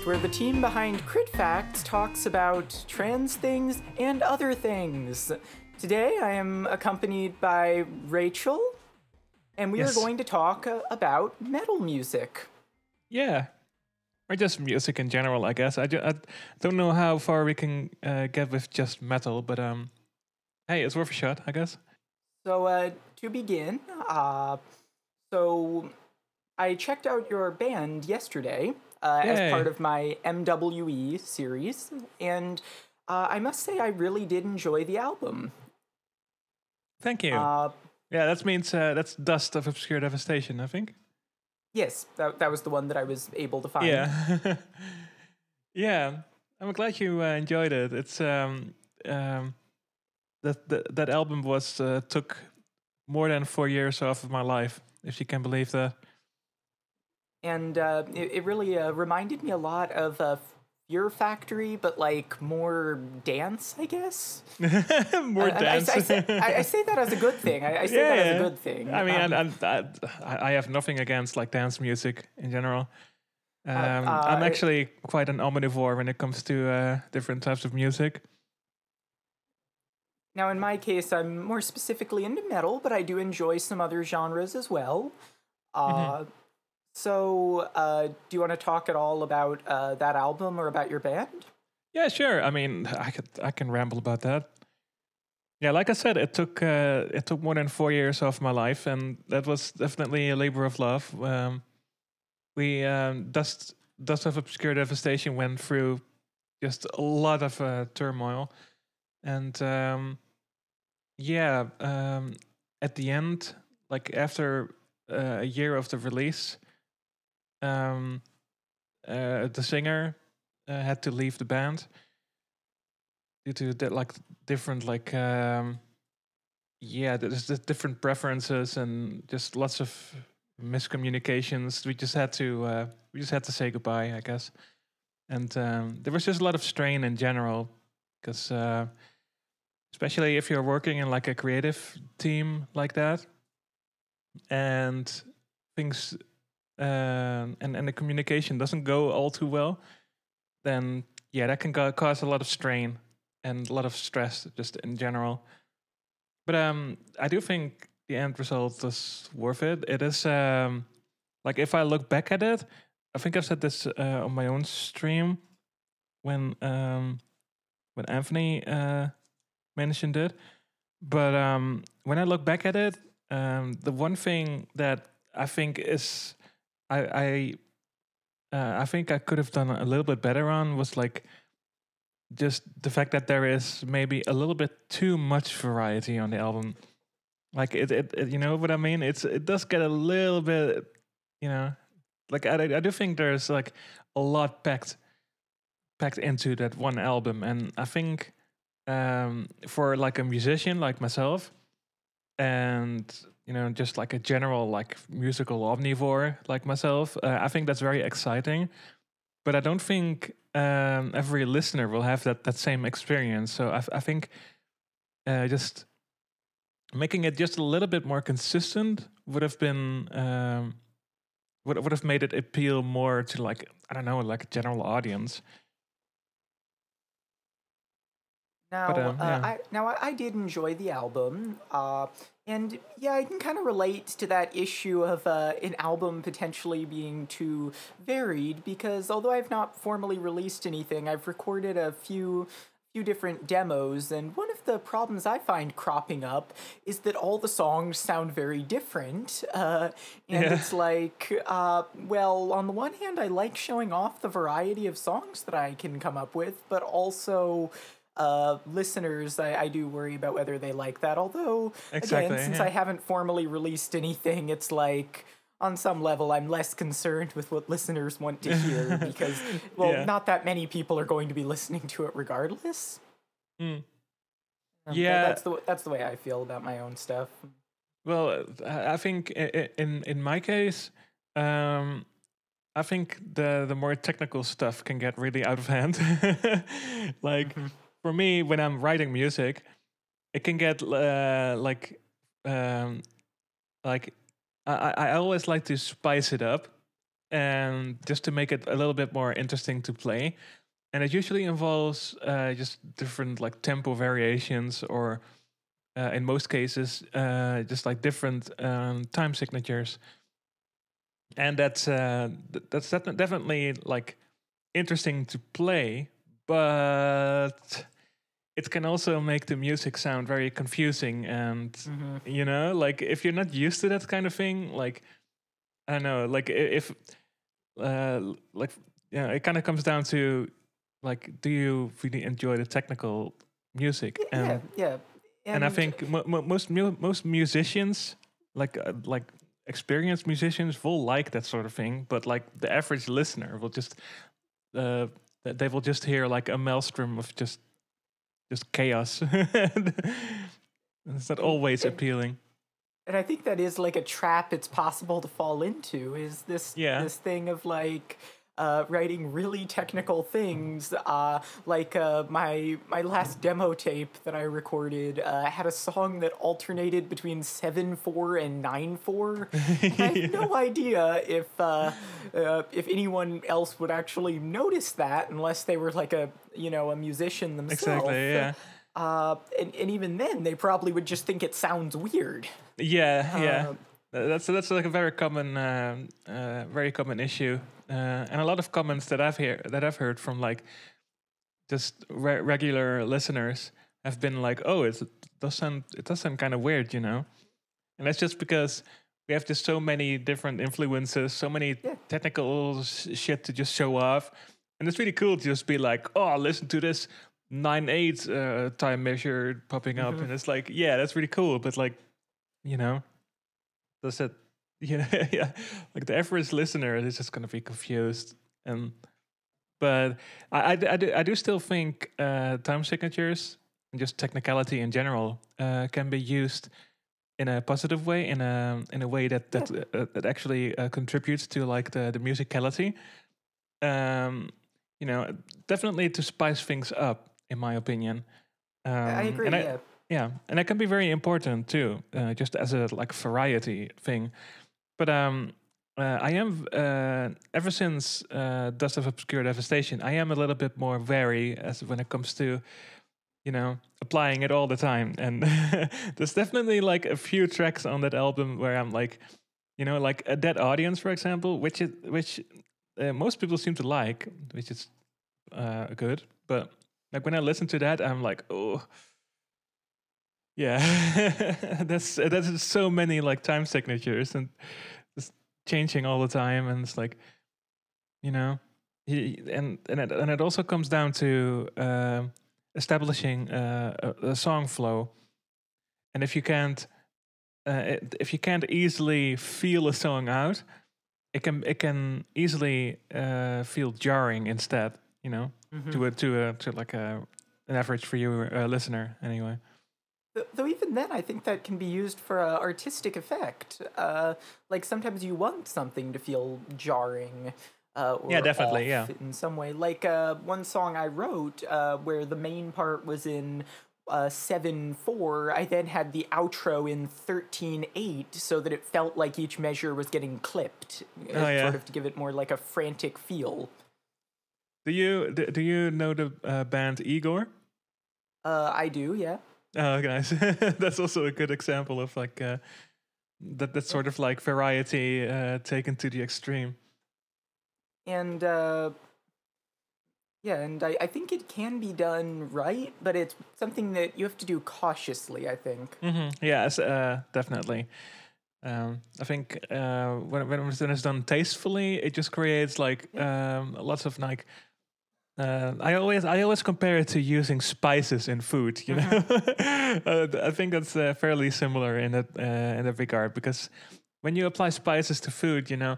podcast where the team behind Crit Facts talks about trans things and other things. Today I am accompanied by Rachel, and we Yes. are going to talk uh, about metal music. Yeah. Or just music in general, I guess. I, ju- I don't know how far we can uh, get with just metal, but um, hey, it's worth a shot, I guess. So, uh, to begin, uh, so I checked out your band yesterday uh, as part of my MWE series, and uh, I must say I really did enjoy the album. Thank you. Uh, yeah, that means uh, that's Dust of Obscure Devastation, I think. yes, that, that was the one that I was able to find. Yeah. yeah. I'm glad you uh, enjoyed it. It's um um that that, that album was uh, took more than 4 years off of my life, if you can believe that. And uh, it, it really uh, reminded me a lot of uh, Fear Factory, but like more dance, I guess. more I- I, dance. I, say, I, I say that as a good thing. I, I say that as a good thing. I mean, Um, and, and I, I have nothing against like dance music in general. Um, uh, I'm actually quite an omnivore when it comes to uh, different types of music. Now, in my case, I'm more specifically into metal, but I do enjoy some other genres as well. Uh, So, uh, do you want to talk at all about uh, that album or about your band? Yeah, sure. I mean, I could I can ramble about that. Yeah, like I said, it took uh, it took more than four years of my life, and that was definitely a labor of love. Um, we um, dust dust of obscure devastation went through just a lot of uh, turmoil, and um, yeah, um, at the end, like after uh, a year of the release, um, uh, the singer uh, had to leave the band due to di- like different like um yeah there's just different preferences and just lots of miscommunications. We just had to uh, we just had to say goodbye i guess. And um, there was just a lot of strain in general because uh, especially if you're working in like a creative team like that and things um, and and the communication doesn't go all too well then yeah, that can go, cause a lot of strain and a lot of stress just in general. But um, I do think the end result is worth it. It is um, like if I look back at it, I think I've said this uh, on my own stream when um, when Anthony uh, mentioned it. But um, when I look back at it, um, the one thing that I think is I, I uh, I think I could have done a little bit better on was like just the fact that there is maybe a little bit too much variety on the album. Like it, it, it you know what I mean? It's it does get a little bit, you know, like I, I do think there's like a lot packed packed into that one album, and I think um, for like a musician like myself, and you know, just like a general like musical omnivore like myself, uh, I think that's very exciting. But I don't think um, every listener will have that that same experience. So I think uh, just making it just a little bit more consistent would have been um, would would have made it appeal more to like I don't know like a general audience. Now, But, um, uh, yeah. I, now I, I did enjoy the album, uh, and yeah, I can kind of relate to that issue of uh, an album potentially being too varied. Because although I've not formally released anything, I've recorded a few few different demos, and one of the problems I find cropping up is that all the songs sound very different. Uh, and Yeah. it's like, uh, well, on the one hand, I like showing off the variety of songs that I can come up with, but also uh, listeners, I, I do worry about whether they like that. Although, Exactly, again, since yeah. I haven't formally released anything, it's like on some level I'm less concerned with what listeners want to hear because, well, Yeah. not that many people are going to be listening to it regardless. Mm. Um, Yeah. that's the that's the way I feel about my own stuff. Well, I think in in my case, um, I think the the more technical stuff can get really out of hand. like for me, when I'm writing music, it can get uh, like um, like I, I always like to spice it up and just to make it a little bit more interesting to play. And it usually involves uh, just different like tempo variations, or uh, in most cases, uh, just like different um, time signatures. And that's uh, th- that's definitely like interesting to play, but it can also make the music sound very confusing and Mhm. you know like if you're not used to that kind of thing like i don't know like if uh like yeah it kind of comes down to like do you really enjoy the technical music and yeah, yeah. and, i think mo- mo- most mu- most musicians like uh, like experienced musicians will like that sort of thing but like the average listener will just uh th- they will just hear like a maelstrom of just just chaos it's not always appealing and I think that is like a trap it's possible to fall into is this Yeah. this thing of like uh, writing really technical things. Uh, like uh, my my last demo tape that I recorded uh, had a song that alternated between seven four and nine four. I have no idea if uh, uh, if anyone else would actually notice that unless they were like a you know a musician themselves. Exactly, yeah. Uh, and, and even then, they probably would just think it sounds weird. Yeah, yeah. Uh, That's that's like a very common, um, uh, very common issue, uh, and a lot of comments that I've hear that I've heard from like just re- regular listeners have been like, "Oh, it's, it does sound it does sound kind of weird," you know, and that's just because we have just so many different influences, so many Yeah. technical s- shit to just show off, and it's really cool to just be like, "Oh, listen to this." Nine eight uh, time measure popping up, Mhm. and it's like, yeah, that's really cool. But like, you know, does it yeah yeah like the average listener is just going to be confused and but I, I do, I do still think uh, time signatures and just technicality in general uh, can be used in a positive way in a in a way that that, uh, that actually uh, contributes to like the, the musicality um you know definitely to spice things up in my opinion um, I agree. and yeah. Yeah, and that can be very important too, uh, just as a like variety thing. But um, uh, I am uh, ever since uh, Dust of Obscure Devastation, I am a little bit more wary as when it comes to, you know, applying it all the time. And there's definitely like a few tracks on that album where I'm like, you know, like a Dead Audience, for example, which is which uh, most people seem to like, which is uh, good. But like when I listen to that, I'm like, oh. Yeah, that's that's so many like time signatures and it's changing all the time, and it's like, you know, y- and and it, and it also comes down to uh, establishing uh, a, a song flow, and if you can't, uh, if you can't easily feel a song out, it can it can easily uh, feel jarring instead, you know, Mhm. to a to a to like a an average for you uh, listener anyway. Th- Though even then, I think that can be used for a artistic effect. Uh, like sometimes you want something to feel jarring. Uh, or Yeah, definitely, yeah. In some way, like uh, one song I wrote uh, where the main part was in uh, seven four. I then had the outro in thirteen eight, so that it felt like each measure was getting clipped, uh, Oh, yeah. sort of to give it more like a frantic feel. Do you do, do you know the uh, band Igorrr? Uh, I do, yeah. Oh, nice. That's also a good example of like uh, that. That sort of like variety uh, taken to the extreme. and uh yeah and I, I think it can be done right but it's something that you have to do cautiously i think Mm-hmm. Yes, uh, definitely. Um, I think uh, when when it's done tastefully, it just creates like um, lots of like. Uh, I always I always compare it to using spices in food. You know, uh, I think that's uh, fairly similar in that uh, in that regard because when you apply spices to food, you know,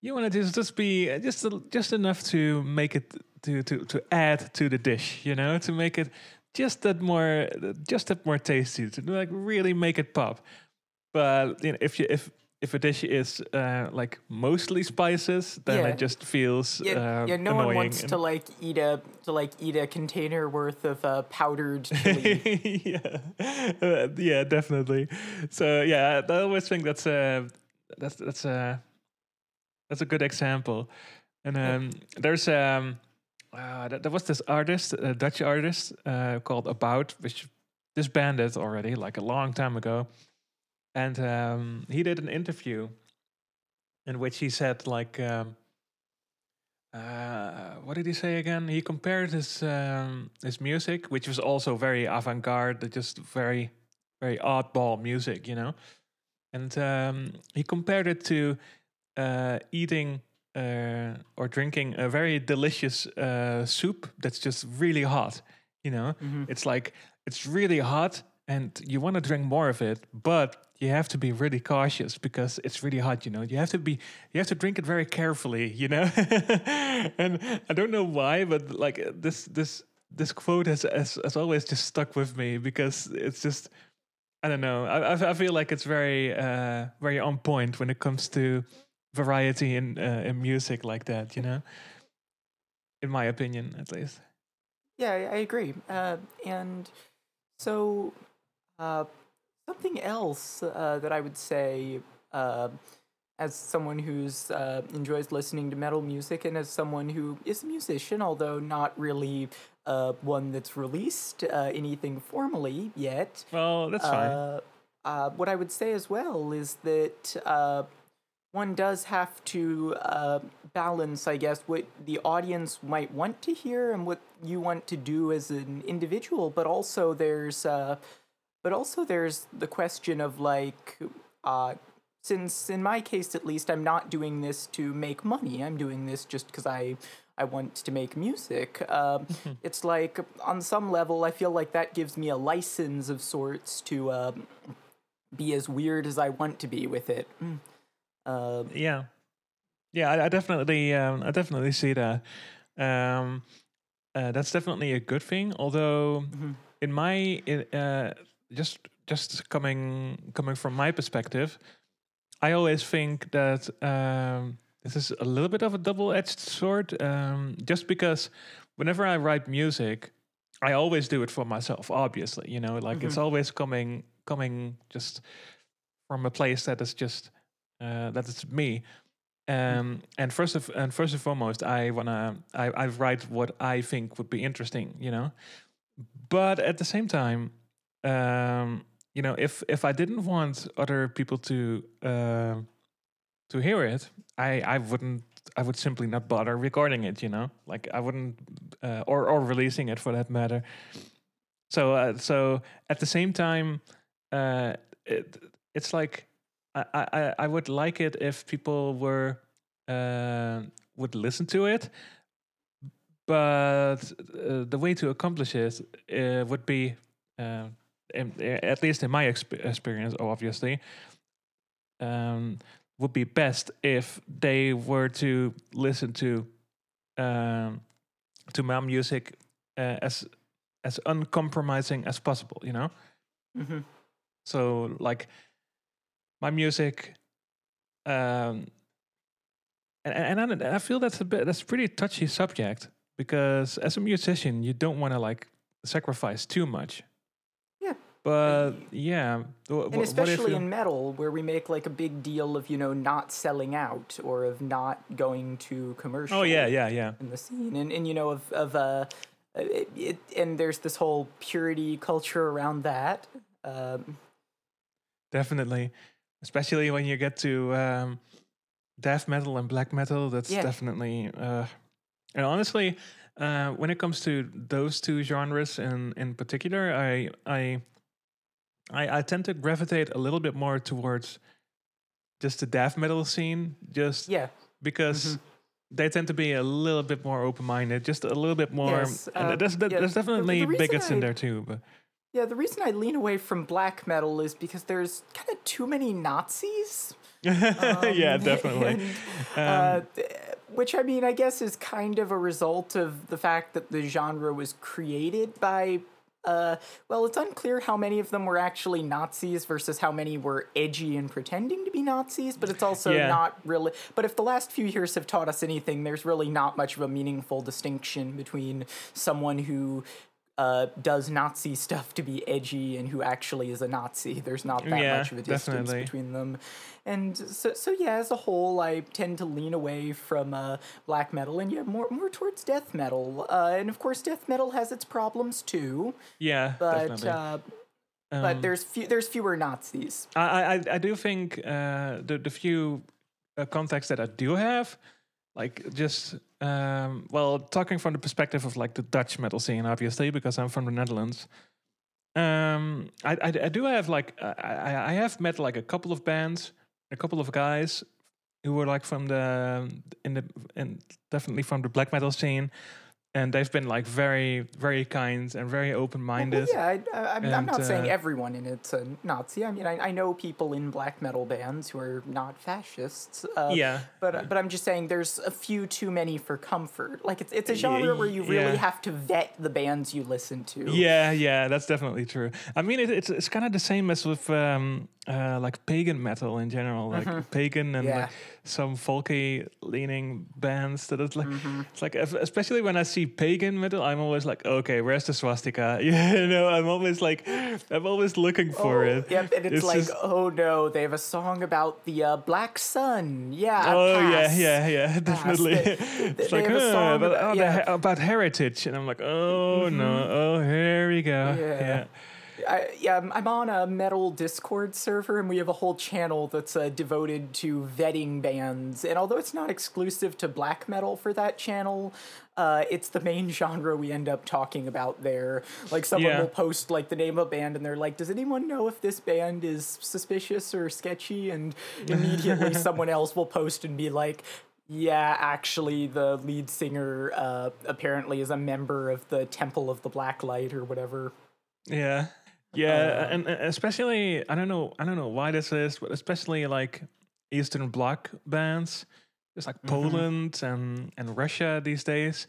you want to just just be uh, just just enough to make it to to to add to the dish. You know, to make it just that more just that more tasty to like really make it pop. But you know, if you if if a dish is uh, like mostly spices, then Yeah. it just feels yeah, uh, yeah no one wants to like eat a to like eat a container worth of uh, powdered chili yeah, Uh, yeah, definitely. So yeah, I always think that's uh that's that's uh that's a good example. And um, there's um, uh, th- there was this artist, a Dutch artist uh, called About, which disbanded already like a long time ago, and um, he did an interview in which he said like. Um, uh, what did he say again? He compared his um, his music, which was also very avant-garde, just very very oddball music, you know. And um, he compared it to uh, eating uh, or drinking a very delicious uh, soup that's just really hot. You know, it's like it's really hot, and you want to drink more of it, but you have to be really cautious because it's really hot. You know, you have to be you have to drink it very carefully. You know, and I don't know why, but like this this this quote has, has has always just stuck with me because it's just I don't know. I I- feel like it's very uh very on point when it comes to variety in uh, in music like that. You know, in my opinion, at least. Yeah, I agree. Uh, and so, uh, something else uh, that I would say, uh, as someone who's uh, enjoys listening to metal music, and as someone who is a musician, although not really uh, one that's released uh, anything formally yet. Well, that's fine. Uh, uh, what I would say as well is that uh, one does have to uh, balance, I guess, what the audience might want to hear and what you want to do as an individual. But also, there's, uh, but also there's the question of like, uh, since in my case at least, I'm not doing this to make money. I'm doing this just because I. I want to make music. Um, it's like on some level, I feel like that gives me a license of sorts to um, be as weird as I want to be with it. Mm. Uh, yeah yeah I, I definitely um, i definitely see that um, uh, that's definitely a good thing although in my i- uh, just just coming coming from my perspective i always think that um, this is a little bit of a double-edged sword um, just because whenever i write music i always do it for myself obviously you know like it's always coming coming just from a place that is just uh, that is me. Um, and first of and first and foremost, I wanna I, I write what I think would be interesting, you know. But at the same time, um, you know, if if I didn't want other people to uh, to hear it, I I wouldn't I would simply not bother recording it, you know, like I wouldn't uh, or or releasing it for that matter. So uh, so at the same time, uh, it, it's like I, I I would like it if people were uh, would listen to it, but uh, the way to accomplish it uh, would be, uh, at least in my exp- experience, obviously, um, would be best if they were to listen to um, to my music uh, as as uncompromising as possible. You know. mhm. So like my music, um, and and, and I, I feel that's a bit that's a pretty touchy subject because as a musician you don't want to like sacrifice too much. But yeah, wh- wh- And what especially in metal, where we make like a big deal of you know not selling out or of not going to commercial. oh yeah yeah yeah in the scene, and and you know of of uh, it, it, and there's this whole purity culture around that. Um, definitely, especially when you get to um, death metal and black metal. That's Yeah. definitely uh, and honestly, uh, when it comes to those two genres in in particular, I I I, I tend to gravitate a little bit more towards just the death metal scene, just yeah, because they tend to be a little bit more open minded, just a little bit more. Yes, and uh, there's, yeah, there's the- the definitely bigots in there too, but yeah. The reason I lean away from black metal is because there's kind of too many Nazis. yeah, Um, definitely. and, uh, which I mean, I guess is kind of a result of the fact that the genre was created by. Uh, well, it's unclear how many of them were actually Nazis versus how many were edgy and pretending to be Nazis, but it's also Yeah. not really. But if the last few years have taught us anything, there's really not much of a meaningful distinction between someone who uh, does Nazi stuff to be edgy and who actually is a Nazi. There's not that Yeah, much of a distance definitely. between them, and so so yeah, as a whole, I tend to lean away from uh, black metal and yeah, more more towards death metal. Uh, and of course, death metal has its problems too, Yeah, but definitely. uh, but Um, there's few, there's fewer Nazis. I, I I- I do think uh, the the few uh, contacts that I do have, like just um, well, talking from the perspective of like the Dutch metal scene, obviously, because I'm from the Netherlands. Um, I, I I do have like I I have met like a couple of bands, a couple of guys who were like from the in the and definitely from the black metal scene. And they've been like very, very kind and very open-minded. yeah, I, I, I'm, I'm And, not saying uh, everyone in it's a Nazi. I mean, I, I know people in black metal bands who are not fascists. Uh, Yeah. But but I'm just saying there's a few too many for comfort. Like it's it's a genre where you really yeah. have to vet the bands you listen to. Yeah, yeah, that's definitely true. I mean, it, it's it's kind of the same as with um, uh, like pagan metal in general, like pagan and Yeah. like some folky leaning bands. That it's like Mm-hmm. it's like especially when I see pagan metal, I'm always like, okay, where's the swastika? you know, I'm always like, I'm always looking for Oh, it. Yep, and it's, like, just- oh no, they have a song about the uh, black sun. Yeah. Oh yeah, pass. yeah, yeah, definitely. They- it's they like song about, about- oh, yeah. Mm-hmm. about heritage, and I'm like, oh no, oh here we go. Yeah. yeah. I, yeah, I'm- on a metal Discord server, and we have a whole channel that's uh, devoted to vetting bands. And although it's not exclusive to black metal for that channel, uh, it's the main genre we end up talking about there. Like someone Yeah. will post like the name of a band, and they're like, "Does anyone know if this band is suspicious or sketchy?" And immediately someone else will post and be like. Yeah, actually, the lead singer uh, apparently is a member of the Temple of the Black Light or whatever. Yeah. Yeah, Um, and and especially I don't know I don't know why this is, but especially like Eastern Bloc bands, just like Mm-hmm. Poland and and Russia these days.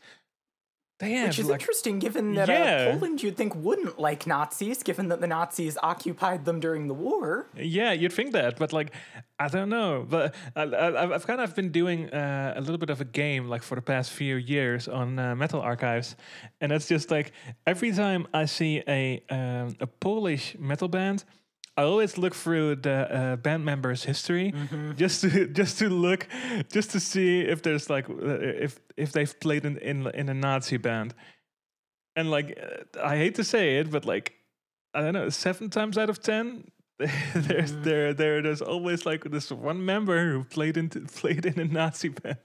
They have Which is like interesting, given that Yeah. uh, Poland you'd think wouldn't like Nazis, given that the Nazis occupied them during the war. yeah, you'd think that, but like I don't know. But I, I, I've- I've kind of been doing uh, a little bit of a game like for the past few years on uh, Metal Archives, and it's just like every time I see a um, a Polish metal band. I always look through the uh, band members' history just to just to look just to see if there's like uh, if if they've played in in, in a Nazi band, and like uh, I hate to say it, but like I don't know, seven times out of ten, there's there there there's always like this one member who played in played in a Nazi band,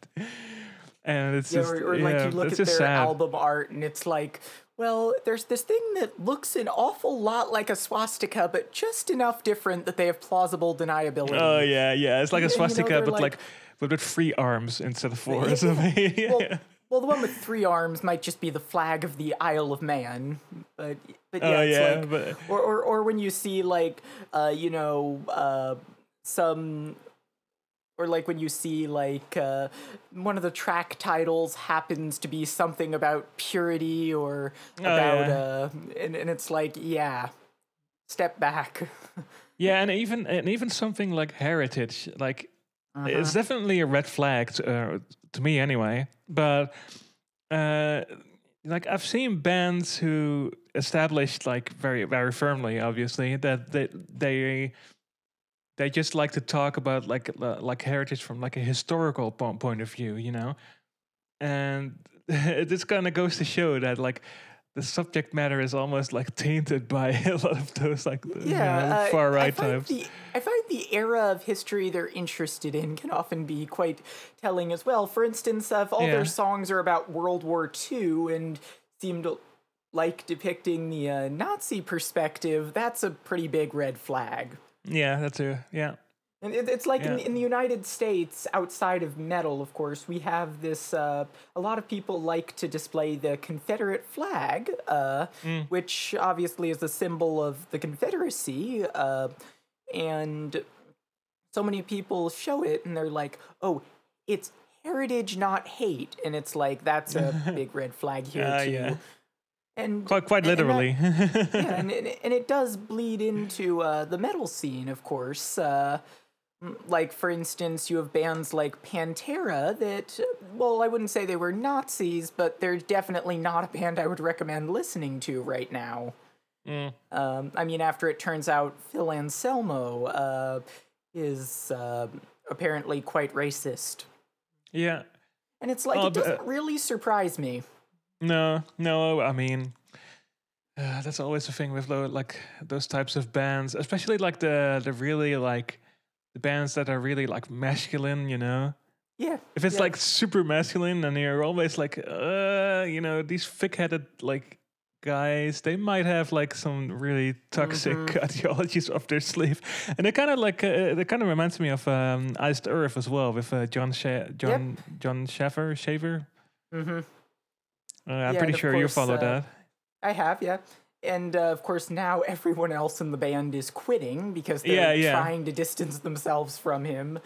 and it's Yeah, just or, or yeah, like you look it's at just their sad. album art and it's like, well, there's this thing that looks an awful lot like a swastika, but just enough different that they have plausible deniability. Oh yeah, yeah, it's like a You know, swastika, but like, like- but with three arms instead of four or Yeah. something. yeah. Well, well, the one with three arms might just be the flag of the Isle of Man, but but yeah, oh it's yeah, like, but or, or or when you see like uh you know uh some or like when you see like uh one of the track titles happens to be something about purity or about Oh, yeah. uh and, and it's like yeah step back Yeah, and even and even something like heritage, like it's Uh-huh. definitely a red flag to, uh, to me anyway. But uh, like I've seen bands who established like very very firmly, obviously that they they they just like to talk about like uh, like heritage from like a historical point of view, you know, and it just kind of goes to show that like. The subject matter is almost like tainted by a lot of those like you know, uh, far right types. the, I find the era of history they're interested in can often be quite telling as well for instance if all Yeah. their songs are about world war ii and seem to like depicting the uh, nazi perspective that's a pretty big red flag Yeah, that's a yeah. and it, it's like in, Yeah. in the United States, outside of metal, of course, we have this. Uh, a lot of people like to display the Confederate flag, uh, Mm. which obviously is a symbol of the Confederacy. Uh, and so many people show it and they're like, oh, it's heritage, not hate. And it's like, that's a big red flag here, Ah, too. yeah. And Quite quite and- and that- literally. yeah, and, and, it does bleed into uh, the metal scene, of course. Uh, like for instance you have bands like pantera that well i wouldn't say they were nazis but they're definitely not a band i would recommend listening to right now um, i mean after it turns out phil anselmo uh, is uh, apparently quite racist Yeah. and it's like Oh, it uh, doesn't really surprise me No, no. I mean, uh, that's always the thing with tho- like those types of bands, especially like the the really like the bands that are really like masculine. You know, yeah if it's yeah. like super masculine, then you're always like, uh, you know, these thick-headed like guys. They might have like some really toxic Mm-hmm. ideologies up their sleeve, and it kind of like uh, it kind of reminds me of um, Iced Earth as well with uh, John Sha- John John Schaffer Shaver. mm-hmm. Uh, I'm Yeah, pretty sure you course, follow uh, that. I have, yeah. And uh, of course, now everyone else in the band is quitting because they're Yeah, yeah. trying to distance themselves from him.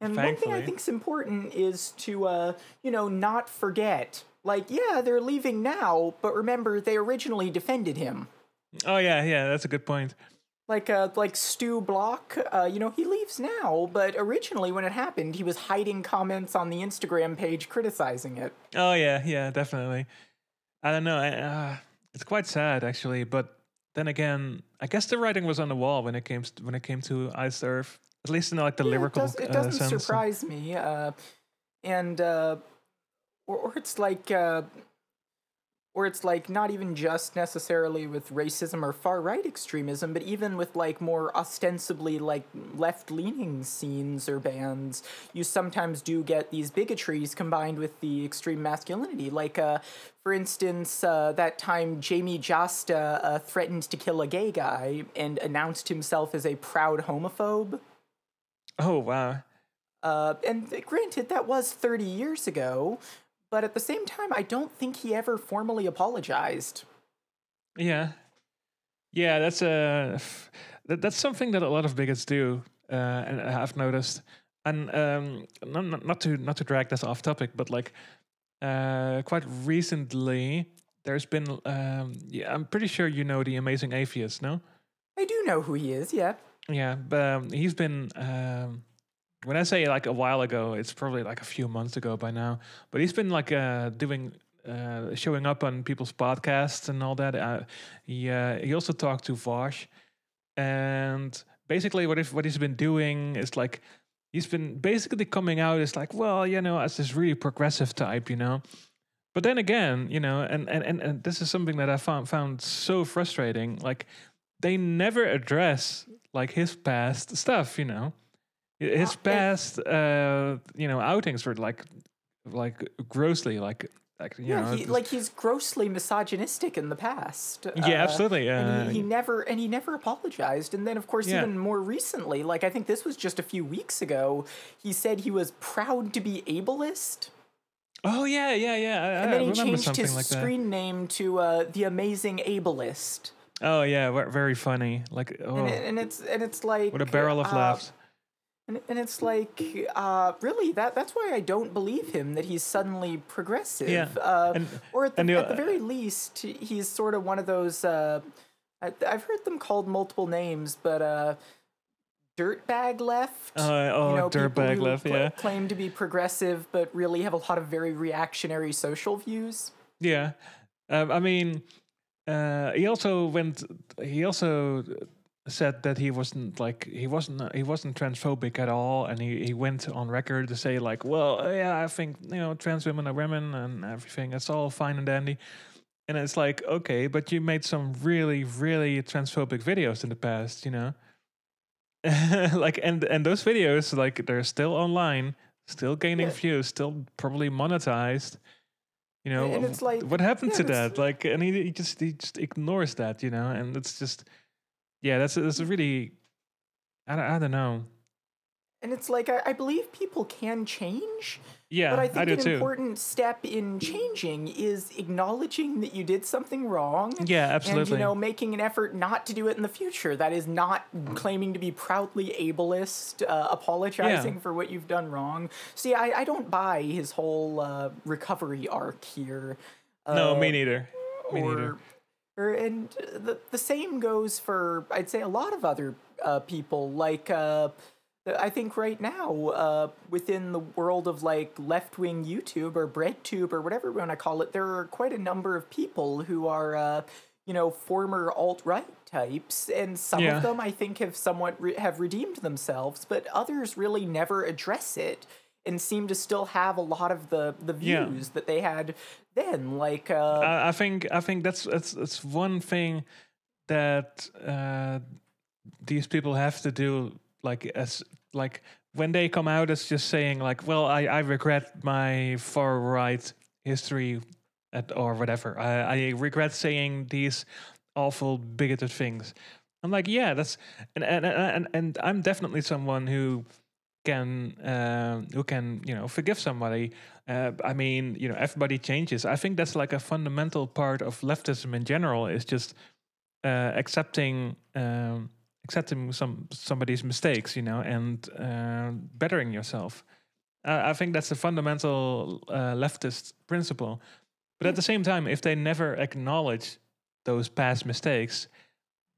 And one thing I Thankfully. think is important is to, uh, you know, not forget. Like, yeah, they're leaving now, but remember, they originally defended him. Oh yeah, yeah, that's a good point. Like, uh, like Stu Block, uh, you know, he leaves now, but originally when it happened, he was hiding comments on the Instagram page criticizing it. Oh yeah, yeah, definitely. I don't know. I, uh, it's quite sad actually, but then again, I guess the writing was on the wall when it came to, when it came to Iced Earth. At least in like the Yeah, lyrical It, does, it uh, doesn't sense. surprise me. Uh, and uh, or, or it's like, or it's like not even just necessarily with racism or far right extremism, but even with like more ostensibly like left leaning scenes or bands, you sometimes do get these bigotries combined with the extreme masculinity. Like, uh, for instance, uh, that time Jamey Jasta uh, threatened to kill a gay guy and announced himself as a proud homophobe. Oh wow. Uh, and granted, that was 30 years ago, but at the same time, I don't think he ever formally apologized. Yeah, yeah. That's a that, that's something that a lot of bigots do, uh, and I've noticed. And um, not, not not to not to drag this off topic, but like uh, quite recently, there's been. Um, yeah, I'm pretty sure you know the Amazing Atheist, no? I do know who he is, yeah. Yeah, but um, he's been. Um, when I say like a while ago, it's probably like a few months ago by now. But he's been like uh, doing, uh, showing up on people's podcasts and all that. Uh, he uh, he also talked to Vaush, and basically what if what he's been doing is like he's been basically coming out as like, well, you know, as this really progressive type, you know. But then again, you know, and and and, and this is something that I found found so frustrating. Like they never address like his past stuff, you know. His Uh, and- past, uh, you know, outings were like, like grossly, like, like you Yeah, know, he, like he's grossly misogynistic in the past. yeah, uh, absolutely. And Uh, he, he never and he never apologized. And then, of course, Yeah. even more recently, like I think this was just a few weeks ago, he said he was proud to be ableist. oh yeah, yeah, yeah. I, And I then he changed his like screen name to uh, the Amazing Ableist. Oh yeah, very funny. Like, oh, And, it, and it's and it's like what a barrel of uh, laughs. And, and it's like, uh, really, that that's why I don't believe him that he's suddenly progressive. Yeah, Uh, and- or at the, the- at the very least, he's sort of one of those. Uh, I, I've heard them called multiple names, but uh, dirtbag left. Uh, oh, you know, dirtbag left. cla- Yeah, claim to be progressive, but really have a lot of very reactionary social views. yeah. Um, I mean, uh, he also went. He also said that he wasn't like he wasn't he wasn't transphobic at all, and he, he went on record to say like, well, yeah, I think you know trans women are women and everything. It's all fine and dandy. And it's like, okay, but you made some really, really transphobic videos in the past, you know. like, and and those videos, like, they're still online, still gaining Yeah. views, still probably monetized. You know, And it's like- what happened yeah, to that? Like, and he, he just he just ignores that, you know, and it's just, yeah, that's that's a really, I don't, I don't know. And it's like, I, I believe people can change, Yeah, but I I, think do an too. important step in changing is acknowledging that you did something wrong. Yeah, absolutely. And you know, making an effort not to do it in the future. That is not claiming to be proudly ableist, uh, apologizing for what you've done wrong. See, I, I don't buy his whole uh, recovery arc here. no, uh, me neither. Me or, neither. Or and the the same goes for I'd say a lot of other uh, people like uh, I think right now, uh, within the world of like left wing YouTube or BreadTube or whatever we want to call it, there are quite a number of people who are, uh, you know, former alt right types, and some Yeah. of them I think have somewhat re- have redeemed themselves, but others really never address it and seem to still have a lot of the the Yeah. views that they had then. Like, uh, I, I think I think that's that's that's one thing that uh, these people have to do. Like as like when they come out as just saying like, well, I I regret my far right history at or whatever. I, I regret saying these awful bigoted things. I'm like, yeah, that's and and and, and I'm definitely someone who can um, who can you know forgive somebody. Uh, I mean, you know, everybody changes. I think that's like a fundamental part of leftism in general. Is just uh, accepting um, accepting some somebody's mistakes, you know, and uh, bettering yourself. Uh, I think that's a fundamental uh, leftist principle. But at the same time, if they never acknowledge those past mistakes,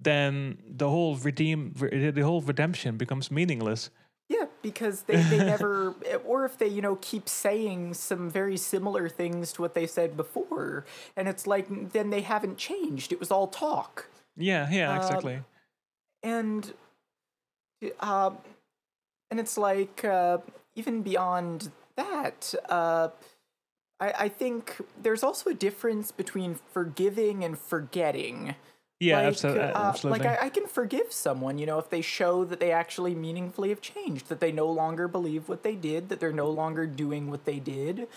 then the whole redeem the whole redemption becomes meaningless. Yeah, because they, they never, or if they, you know, keep saying some very similar things to what they said before, and it's like, then they haven't changed. It was all talk. Yeah, yeah, Uh, exactly. And, uh, and it's like, uh, even beyond that, uh, I, I think there's also a difference between forgiving and forgetting. Yeah, like, abso- uh, uh, absolutely. Like I, I can forgive someone, you know, if they show that they actually meaningfully have changed, that they no longer believe what they did, that they're no longer doing what they did.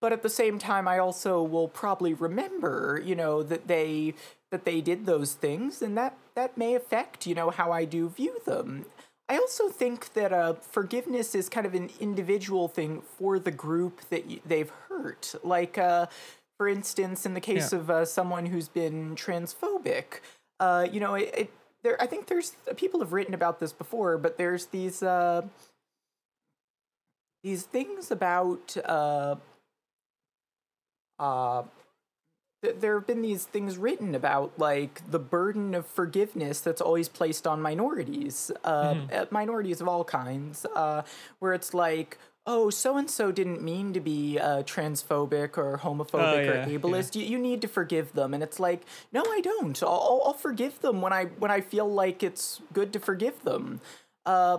But at the same time, I also will probably remember, you know, that they that they did those things, and that that may affect, you know, how I do view them. I also think that uh, forgiveness is kind of an individual thing for the group that y- they've hurt. Like, uh, for instance, in the case Yeah. of uh, someone who's been transphobic, uh, you know, it, it there. I think there's people have written about this before, but there's these uh, these things about uh, uh, th- there have been these things written about like the burden of forgiveness that's always placed on minorities, uh, Mm-hmm. uh, minorities of all kinds, uh, where it's like. Oh, so and so didn't mean to be uh, transphobic or homophobic Oh, yeah, or yeah. ableist. You, you need to forgive them, and it's like, no, I don't. I'll, I'll, I'll forgive them when I when I feel like it's good to forgive them. Uh,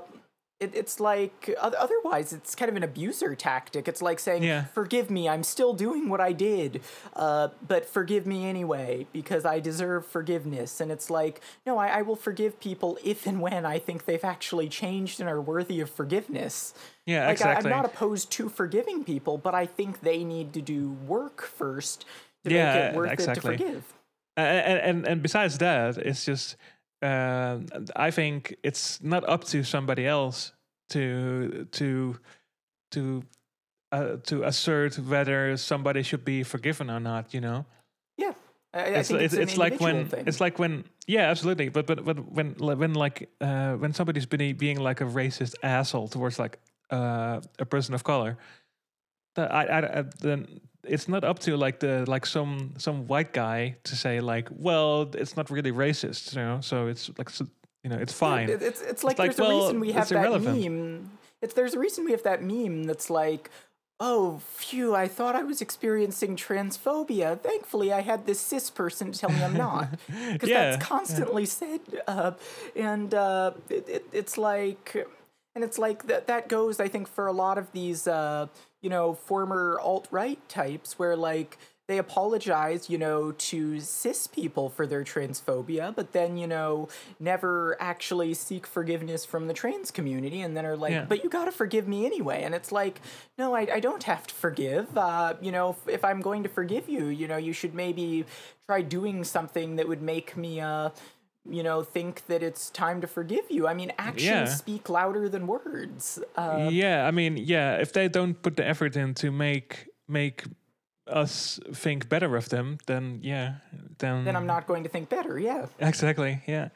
it, it's like otherwise it's kind of an abuser tactic it's like saying Yeah. forgive me i'm still doing what i did uh, but forgive me anyway because i deserve forgiveness and it's like no I, I will forgive people if and when i think they've actually changed and are worthy of forgiveness Yeah, like I, exactly. i'm not opposed to forgiving people but i think they need to do work first to Yeah, make it worth exactly. it to forgive and, and and besides that, it's just uh, I think it's not up to somebody else to to to uh, to assert whether somebody should be forgiven or not. You know, yeah I, I it's think it's, it's, it's like when thing. it's like when yeah, absolutely. But but but when when like uh, when somebody's been being like a racist asshole towards like uh, a person of color, that I, I, I then it's not up to like the like some some white guy to say like well it's not really racist you know so it's like so, you know it's fine It- It's, it's like like, there's a well, reason we have that irrelevant. meme. It's there's a reason we have that meme that's like, oh, phew, I thought I was experiencing transphobia. Thankfully, I had this cis person to tell me I'm not, because Yeah, that's constantly said. Uh, and uh, it, it, it's like, and it's like that. That goes, I think, for a lot of these, uh, you know, former alt right types, where like they apologize, you know, to cis people for their transphobia, but then, you know, never actually seek forgiveness from the trans community and then are like, Yeah. but you gotta forgive me anyway. And it's like, no, I, I don't have to forgive. Uh, you know, if, if I'm going to forgive you, you know, you should maybe try doing something that would make me, uh, you know, think that it's time to forgive you. I mean, actions Yeah. speak louder than words. Uh, yeah i mean yeah if they don't put the effort in to make make us think better of them then yeah then then I'm not going to think better. Yeah. exactly yeah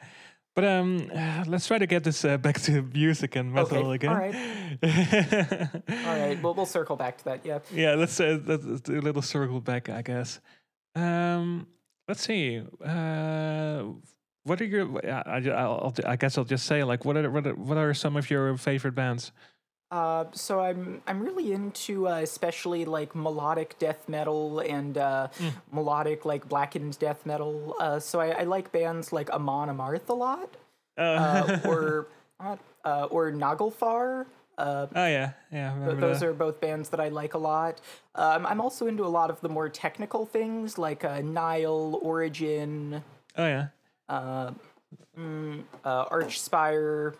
but um let's try to get this uh, back to music and metal Okay, again all All right. Well, we'll circle back to that. Yeah. yeah let's uh, let's do a little circle back i guess um let's see uh what are your? I, I, I'll, I guess I'll just say like, what are what are, what are some of your favorite bands? Uh, so I'm I'm really into uh, especially like melodic death metal and uh, Mm. melodic like blackened death metal. Uh, so I, I like bands like Amon Amarth a lot, Uh, uh, or uh, or Nagelfar. Uh, oh yeah, yeah. Th- those that. are both bands that I like a lot. Um, I'm also into a lot of the more technical things like uh, Nile, Origin, Oh yeah. Uh, mm, uh, Archspire.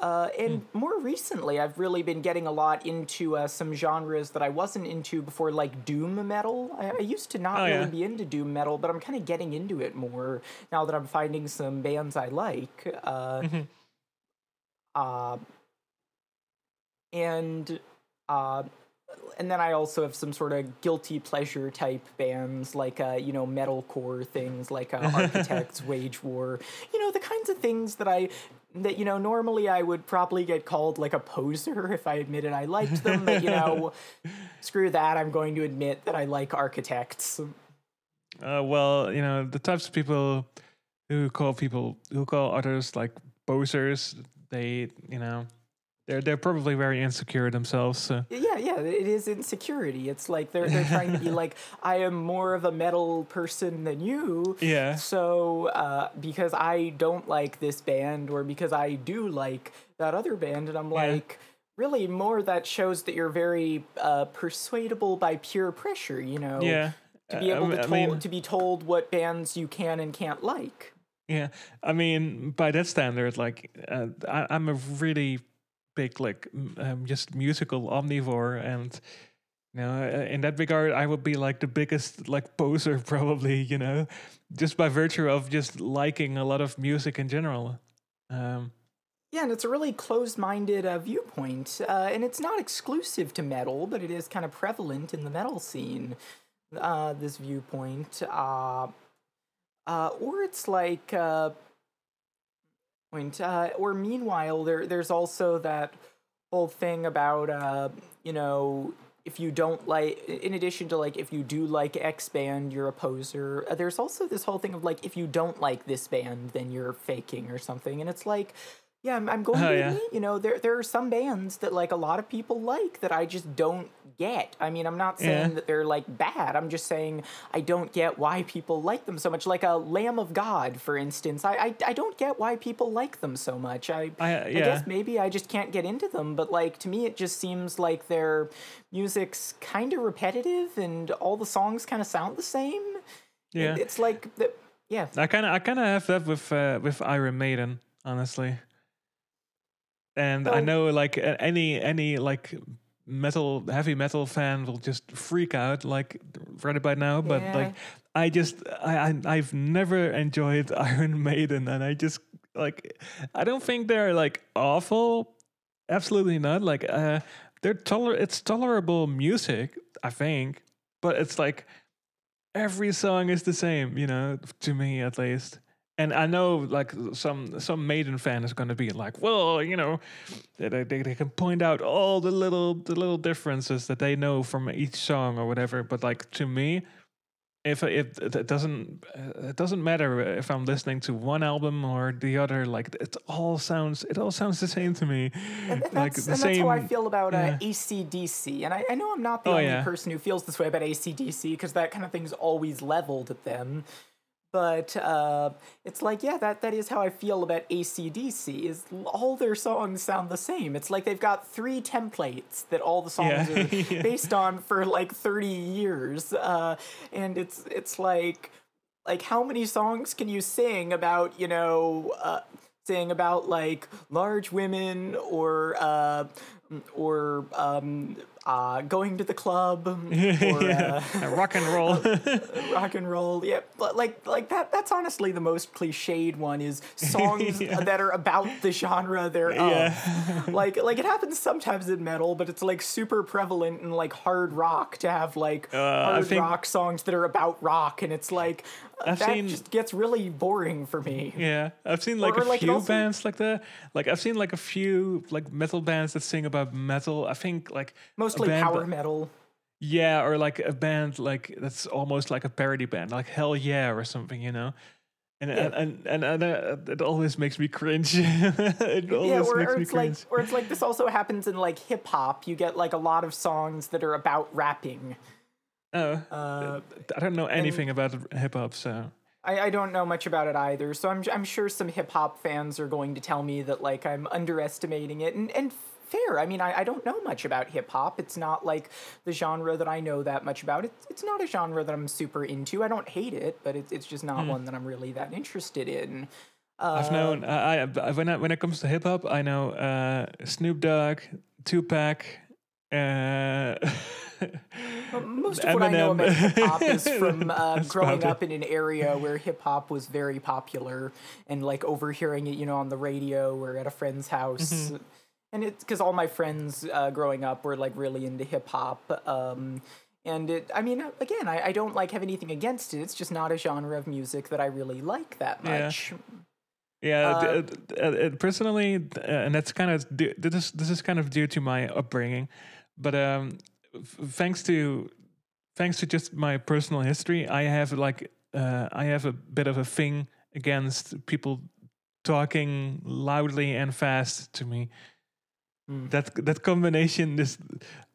Uh, and more recently, I've really been getting a lot into uh, some genres that I wasn't into before, like doom metal. I, I used to not Oh, really yeah. be into doom metal, but I'm kind of getting into it more now that I'm finding some bands I like. Uh, Mhm. uh, and uh, and then I also have some sort of guilty pleasure type bands like uh, you know metalcore things like uh, Architects, Wage War, you know the kinds of things that I that you know normally I would probably get called like a poser if I admitted I liked them, but you know screw that, I'm going to admit that I like Architects. Uh, well, you know the types of people who call people who call others like posers. They, you know, they're they're probably very insecure themselves. So. Yeah, yeah, it is insecurity. It's like they're they're trying to be like I am more of a metal person than you. Yeah. So, uh, because I don't like this band, or because I do like that other band, and I'm Yeah. like, really, more that shows that you're very uh, persuadable by peer pressure. You know, Yeah. to be Uh, able I to, mean- to be told what bands you can and can't like. Yeah, I mean, by that standard, like uh, I, I'm a really big, like, um, just musical omnivore, and you know, uh, in that regard, I would be like the biggest, like, poser probably, you know, just by virtue of just liking a lot of music in general. Um, Yeah, and it's a really closed-minded uh, viewpoint, uh, and it's not exclusive to metal, but it is kind of prevalent in the metal scene. Uh, this viewpoint, uh, uh, or it's like, point, uh, or meanwhile, there there's also that whole thing about, uh, you know, if you don't like, in addition to like, if you do like X band, you're a poser. There's also this whole thing of like, if you don't like this band, then you're faking or something, and it's like. Yeah, I'm, I'm going Oh, to yeah. admit, you know, there there are some bands that like a lot of people like that I just don't get. I mean, I'm not saying Yeah. that they're like bad. I'm just saying I don't get why people like them so much. Like a Lamb of God, for instance. I I, I don't get why people like them so much. I I, uh, I guess maybe I just can't get into them, but like to me, it just seems like their music's kind of repetitive and all the songs kind of sound the same. yeah. It's like, the, yeah. I kind of, I kind of have that with uh, with Iron Maiden, honestly. And I Oh. know, like any any like metal heavy metal fan will just freak out like right about now. But Yeah. like, I just I, I I've never enjoyed Iron Maiden, and I just like I don't think they're like awful. Absolutely not. Like uh, they're toler it's tolerable music, I think, but it's like every song is the same, you know, to me at least. And I know, like some some Maiden fan is going to be like, well, you know, they, they, they can point out all the little the little differences that they know from each song or whatever. But like to me, if if it doesn't uh, it doesn't matter if I'm listening to one album or the other, like it all sounds it all sounds the same to me. And like that's, the and same. that's how I feel about yeah. uh, ACDC. And I, I know I'm not the Oh, only yeah. person who feels this way about ACDC because that kind of thing's always leveled at them. But uh, it's like, yeah, that, that is how I feel about ACDC. Is all their songs sound the same. It's like they've got three templates that all the songs Yeah. are Yeah. based on for like 30 years. Uh, and it's it's like like how many songs can you sing about you know uh, sing about like large women or uh, or um, uh, going to the club or yeah. uh, rock and roll. rock and roll yeah but like like that that's honestly the most cliched one is songs that are about the genre they're Yeah. like like it happens sometimes in metal but it's like super prevalent in like hard rock to have like Uh, hard think- rock songs that are about rock and it's like I've that seen- just gets really boring for me Yeah, I've seen like or, a like, few also- bands like that. Like I've seen like a few like metal bands that sing about metal. I think like a mostly power that- metal Yeah, or like a band like that's almost like a parody band, like Hell Yeah or something, you know. And Yeah. and and, and uh, it always makes me cringe. it always yeah, or, makes or me it's like, cringe. or it's like this also happens in like hip hop. You get like a lot of songs that are about rapping. oh, Uh, I don't know anything about hip hop, so I, I don't know much about it either, so I'm I'm sure some hip hop fans are going to tell me that like I'm underestimating it, and and fair. I mean, I, I don't know much about hip hop. It's not like the genre that I know that much about. It's it's not a genre that I'm super into. I don't hate it, but it's it's just not one that I'm really that interested in. I've known I, I when I, when it comes to hip hop, I know uh, Snoop Dogg, Tupac. Uh, Most of what I know about hip hop is from uh, growing up in an area where hip hop was very popular and like overhearing it, you know, on the radio or at a friend's house. Mm-hmm. And it's because all my friends uh, growing up were like really into hip hop. Um, and it, I mean, again, I, I don't like have anything against it. It's just not a genre of music that I really like that much. Yeah, Uh, d- d- uh, personally, uh, and that's kind of this. is- This is kind of due to my upbringing, but um, f- thanks to thanks to just my personal history, I have like uh, I have a bit of a thing against people talking loudly and fast to me. Hmm. That that combination, this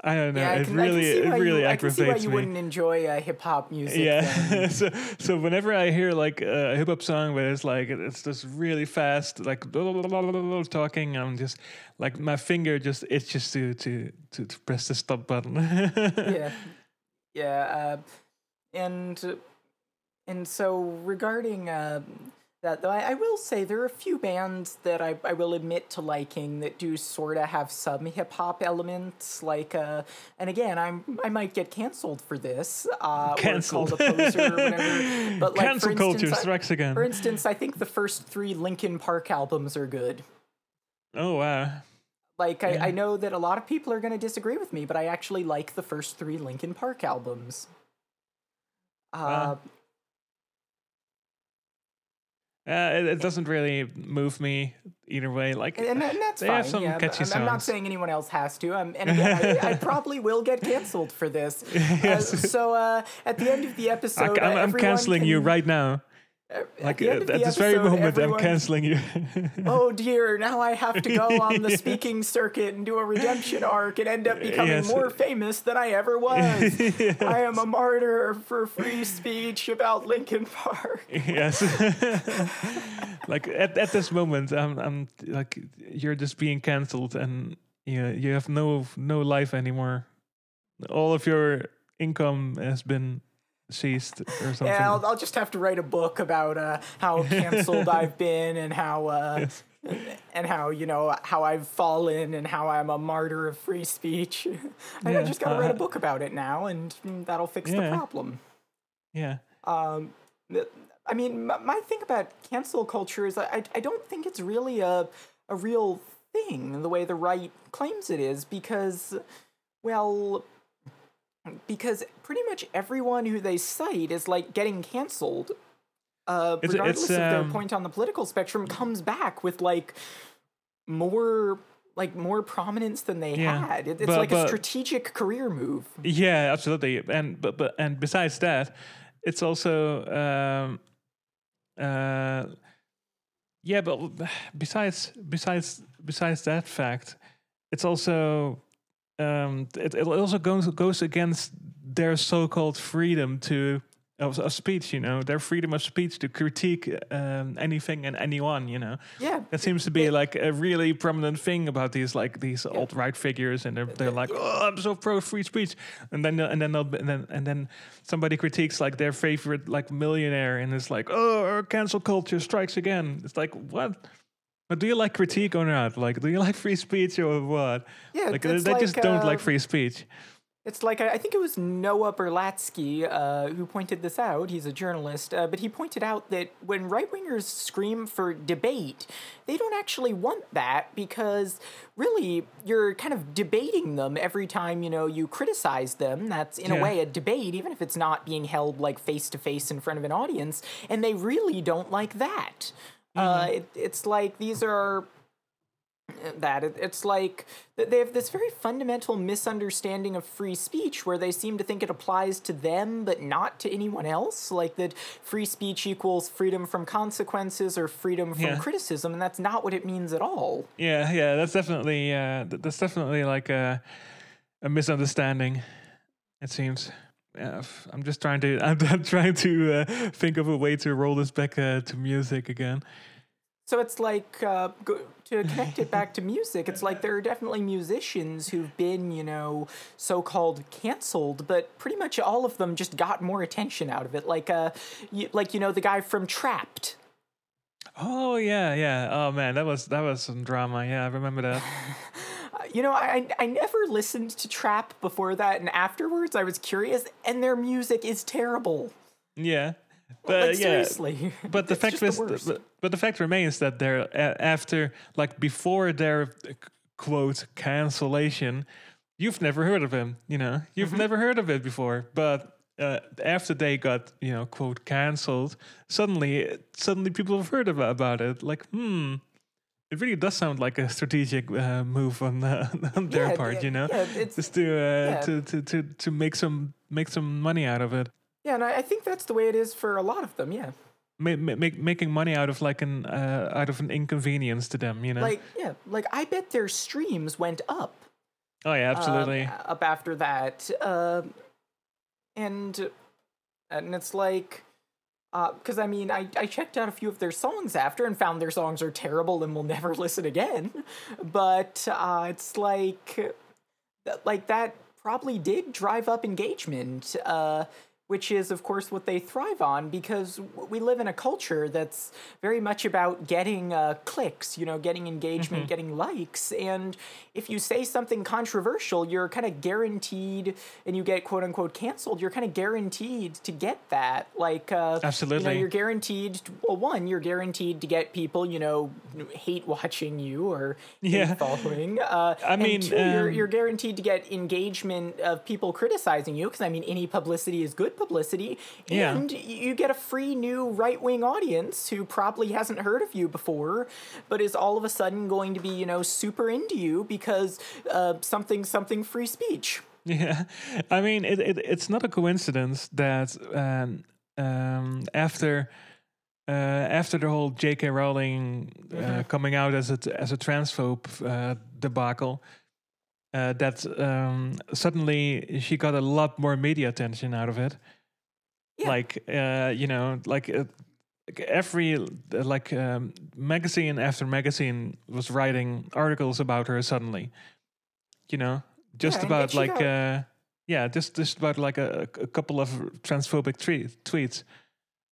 I don't know. Yeah, I it can, I can really it really you, I can see why you me. wouldn't enjoy uh, hip hop music. Yeah. so so whenever I hear like a hip hop song where it's like it's just really fast, like talking, I'm just like my finger just itches to to to, to press the stop button. yeah, yeah, uh, and and so regarding uh, that, though, I, I will say there are a few bands that I, I will admit to liking that do sort of have some hip hop elements, like uh, and again, I'm I might get canceled for this, uh, Cancelled. or called a poser or whatever. But like Cancel for culture instance, I- strikes again. for instance, I think the first three Linkin Park albums are good. oh wow. Like I, Yeah. I know that a lot of people are going to disagree with me, but I actually like the first three Linkin Park albums. Uh, Wow. Uh, it, it doesn't really move me either way. Like and, and that's they fine. have some yeah, catchy I'm, I'm not saying anyone else has to. Um, and again, I, I probably will get canceled for this. Yes. Uh, so uh, at the end of the I, episode, am uh, canceling you right now. At Like uh, at the this very moment, everyone- I'm canceling you. Oh dear! Now I have to go on the speaking circuit and do a redemption arc and end up becoming Yes. more famous than I ever was. I am a martyr for free speech about Linkin Park. yes like at, at this moment i'm i'm like you're just being cancelled and you you have no no life anymore all of your income has been or something Yeah, I'll, I'll just have to write a book about uh, how canceled I've been and how uh, and how you know how I've fallen and how I'm a martyr of free speech. I Yeah, just gotta write a uh, book about it now, and mm, that'll fix Yeah. the problem. yeah Um, I mean, my, my thing about cancel culture is I, I don't think it's really a a real thing the way the right claims it is because, well, because pretty much everyone who they cite is like getting canceled. Uh, It's- regardless it's, of their um, point on the political spectrum, comes back with like more like more prominence than they Yeah, had. It, it's but- like a strategic career move. yeah absolutely and but but and besides that it's also um uh yeah but besides besides besides that fact it's also um it, it also goes goes against their so-called freedom to of, of speech you know their freedom of speech to critique um, anything and anyone you know Yeah, that seems to be like a really prominent thing about these like these alt right figures, and they're they're like, oh, I'm so pro free speech, and then and then and then and then somebody critiques like their favorite like millionaire, and it's like, oh, cancel culture strikes again. It's like what? But do you like critique or not? Like, do you like free speech or what? Yeah, like they just like, don't like uh, free speech. It's like I think it was Noah Berlatsky uh, who pointed this out. He's a journalist, uh, but he pointed out that when right wingers scream for debate, they don't actually want that because really you're kind of debating them every time you know you criticize them. That's in a way a debate, even if it's not being held like face to face in front of an audience, and they really don't like that. Uh, it, it's like these are that. It, it's like they have this very fundamental misunderstanding of free speech where they seem to think it applies to them but not to anyone else. Like that free speech equals freedom from consequences or freedom from Yeah. criticism, and that's not what it means at all. Yeah, yeah, that's definitely uh, that's definitely like a a misunderstanding. It seems. I'm just trying to I'm, I'm trying to uh, think of a way to roll this back uh, to music again. So it's like uh, go, to connect it back to music. It's like there are definitely musicians who've been, you know, so-called canceled, but pretty much all of them just got more attention out of it. Like, uh, you, like you know, the guy from Trapt. Oh yeah, yeah. Oh man, that was that was some drama. Yeah, I remember that. You know, I I never listened to Trapt before that, and afterwards I was curious, and their music is terrible. Yeah, but Like yeah, seriously. but the fact is, the but, but the fact remains that they're after, like before their uh, quote cancellation, you've never heard of him. You know, you've Mm-hmm. never heard of it before. But uh, after they got, you know, quote cancelled, suddenly, suddenly people have heard about, about it. Like, hmm. It really does sound like a strategic uh, move on, uh, on their Yeah, part, yeah, you know, yeah, it's- just to, uh, to to to to make some make some money out of it. Yeah, and I, I think that's the way it is for a lot of them. Yeah, ma- ma- make, making money out of like an uh, out of an inconvenience to them, you know. like yeah, like I bet their streams went up. oh yeah, um, absolutely. up after that. Um, and and it's like, because I mean, I, I checked out a few of their songs after and found their songs are terrible and will never listen again. But uh, it's like, like that probably did drive up engagement. Uh, which is, of course, what they thrive on because we live in a culture that's very much about getting uh, clicks, you know, getting engagement, getting likes. And if you say something controversial, you're kind of guaranteed, and you get quote unquote canceled, you're kind of guaranteed to get that. Like, uh, You know, Absolutely. you're guaranteed, to, well, one, you're guaranteed to get people, you know, hate watching you or Yeah. following. Uh, I mean, two, you're, um, you're guaranteed to get engagement of people criticizing you because I mean any publicity is good publicity Yeah. and you get a free new right-wing audience who probably hasn't heard of you before but is all of a sudden going to be you know super into you because uh, something something free speech Yeah, I mean, it, it it's not a coincidence that um, um, after uh, after the whole J.K. Rowling uh, coming out as a as a transphobe uh, debacle, uh, that um, suddenly she got a lot more media attention out of it. Yeah. Like uh, you know, like. Uh, every like um, magazine after magazine was writing articles about her suddenly you know just Yeah, about like uh yeah just just about like a, a couple of transphobic tre- tweets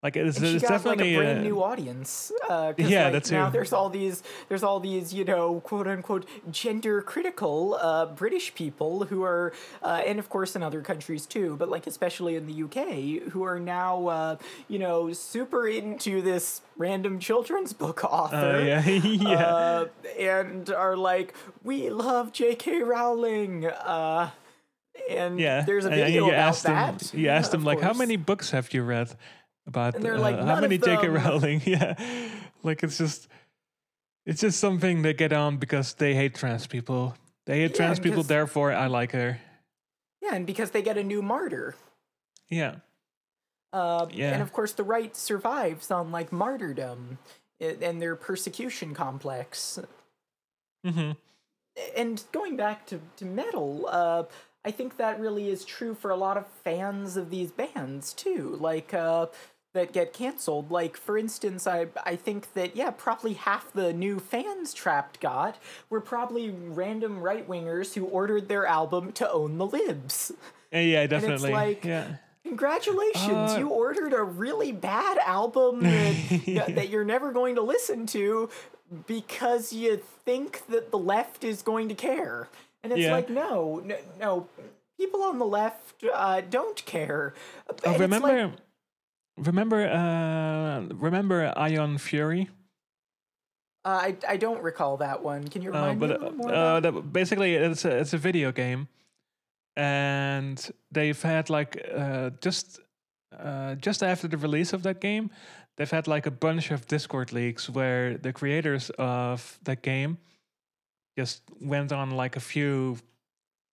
like it's, and she it's got like definitely a brand uh, new audience. Uh, Yeah, like, that now there's all these there's all these you know quote unquote gender critical uh, British people who are uh, and of course in other countries too, but like especially in the UK who are now uh, you know super into this random children's book author. uh, yeah yeah Uh, and are like, we love J.K. Rowling. Uh, and yeah there's a and- and video you about asked that. you asked them like how many books have you read about And they're uh, how many J.K. Rowling yeah like it's just it's just something they get on because they hate trans people they hate Yeah, trans people therefore I like her Yeah, and because they get a new martyr. yeah Uh, Yeah. And of course, the right survives on like martyrdom and their persecution complex. hmm And going back to, to metal, uh, I think that really is true for a lot of fans of these bands too. Like, uh, that get canceled. Like, for instance, I I think that yeah, probably half the new fans Trapt got were probably random right wingers who ordered their album to own the libs. yeah, yeah definitely like- yeah Congratulations, Uh, you ordered a really bad album that, that you're never going to listen to because you think that the left is going to care. And it's Yeah. like, no, no, no, people on the left uh, don't care. Oh, And remember, like- remember, uh, remember Ion Fury? uh, I, I don't recall that one. Can you Uh, remind me a little more uh, about it? that, basically, it's a, it's a video game, and they've had like uh, just uh, just after the release of that game, they've had like a bunch of Discord leaks where the creators of that game just went on like a few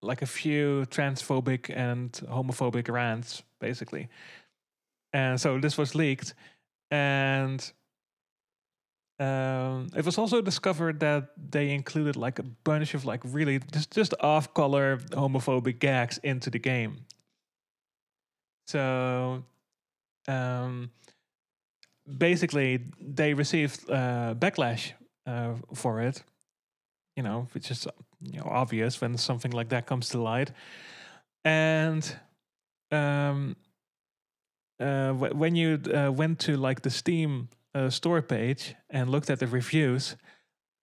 like a few transphobic and homophobic rants basically and so this was leaked and um, it was also discovered that they included like a bunch of like really just just off color homophobic gags into the game. So um, basically they received uh, backlash uh, for it you know which is you know obvious when something like that comes to light. And um uh when you uh, went to like the steam uh, store page and looked at the reviews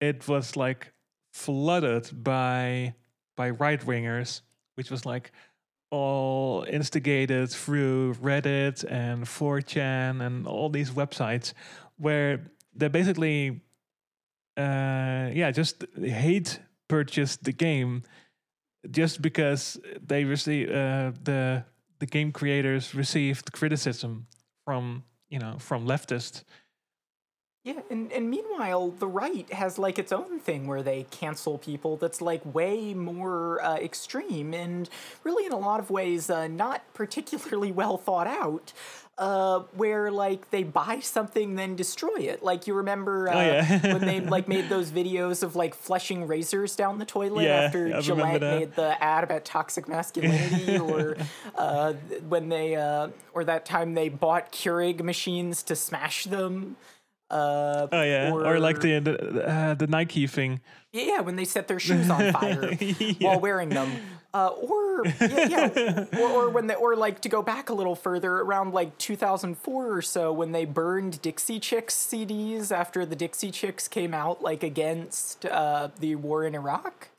it was like flooded by by right wingers which was like all instigated through reddit and 4chan and all these websites where they basically uh yeah just hate purchased the game just because they receive uh, the the game creators received criticism from you know from leftists Yeah, and, and meanwhile, the right has like its own thing where they cancel people that's like way more uh, extreme and really in a lot of ways uh, not particularly well thought out. Uh, where like they buy something then destroy it. Like you remember uh, Oh, yeah. when they like made those videos of like flushing razors down the toilet Yeah, after I Gillette made the ad about toxic masculinity, or uh, when they uh, or that time they bought Keurig machines to smash them. Uh, oh yeah or, like the the, uh, the nike thing yeah, when they set their shoes on fire Yeah. while wearing them. Uh, or yeah, yeah. or, or when they, or like to go back a little further, around like 2004 or so, when they burned Dixie Chicks CDs after the Dixie Chicks came out, like against uh, the war in Iraq.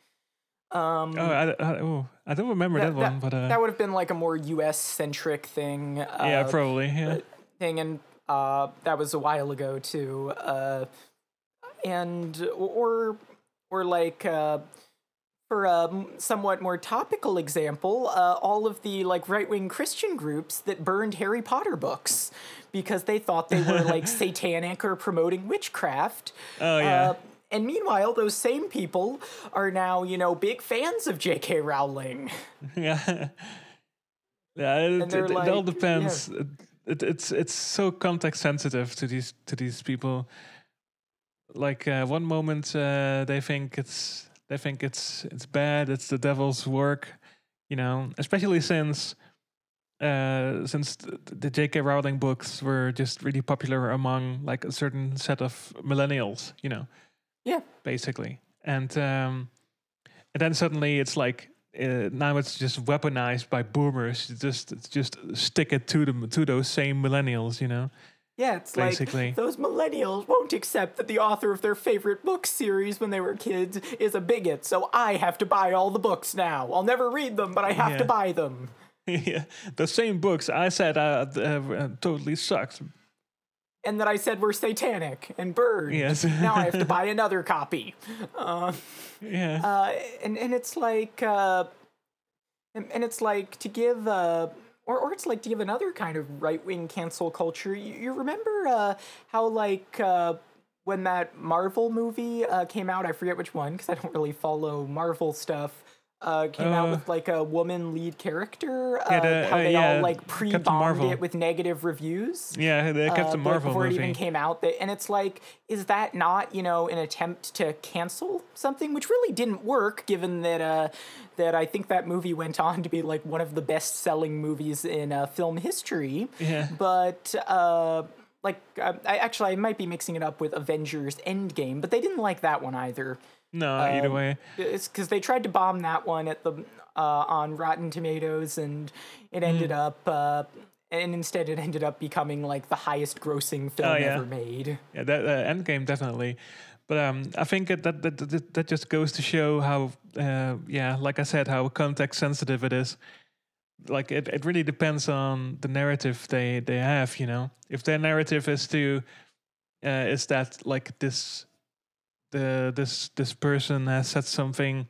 Um, oh I, I, oh, I don't remember that, one but uh, that would have been like a more U.S. centric thing. Uh, yeah probably yeah thing, and uh, that was a while ago too. Uh, and or or like uh, for a somewhat more topical example, uh, all of the like right wing Christian groups that burned Harry Potter books because they thought they were like satanic or promoting witchcraft. Oh, yeah. Uh, and meanwhile, those same people are now, you know, big fans of J.K. Rowling. yeah yeah it, it, they're it all like- yeah. depends it, it's it's so context sensitive to these to these people like uh, one moment uh, they think it's they think it's it's bad it's the devil's work you know especially since uh, since th- the J.K. Rowling books were just really popular among like a certain set of millennials, you know, Yeah. basically, and um, and then suddenly it's like uh, now it's just weaponized by boomers. Just just stick it to them to those same millennials, you know. Yeah, it's Basically. like those millennials won't accept that the author of their favorite book series when they were kids is a bigot, so I have to buy all the books now. I'll never read them, but I have to buy them. yeah, the same books I said uh, uh, uh, totally sucked. And that I said were satanic and burned. Yes. now I have to buy another copy. Uh, Yeah, uh, and and it's like uh, and, and it's like to give uh, or or it's like to give another kind of right wing cancel culture. You, you remember uh, how like uh, when that Marvel movie uh, came out? I forget which one because I don't really follow Marvel stuff. Uh, came out Uh, with like a woman lead character. Uh, yeah, how uh, they yeah, all like pre-bombed it with negative reviews yeah, the uh, Captain Marvel before movie. it even came out. That, and it's like, is that not you know an attempt to cancel something, which really didn't work, given that uh, that I think that movie went on to be like one of the best-selling movies in uh, film history. Yeah. But uh, like, uh, I actually I might be mixing it up with Avengers Endgame, but they didn't like that one either. No, either um, way. It's because they tried to bomb that one at the uh, on Rotten Tomatoes, and it ended Mm. up. Uh, and instead, it ended up becoming like the highest-grossing film Oh, yeah. ever made. Yeah, that uh, Endgame definitely. But um, I think that that, that that that just goes to show how, uh, yeah, like I said, how context sensitive it is. Like it, it really depends on the narrative they they have. You know, if their narrative is to, uh, is that like this, the this this person has said something,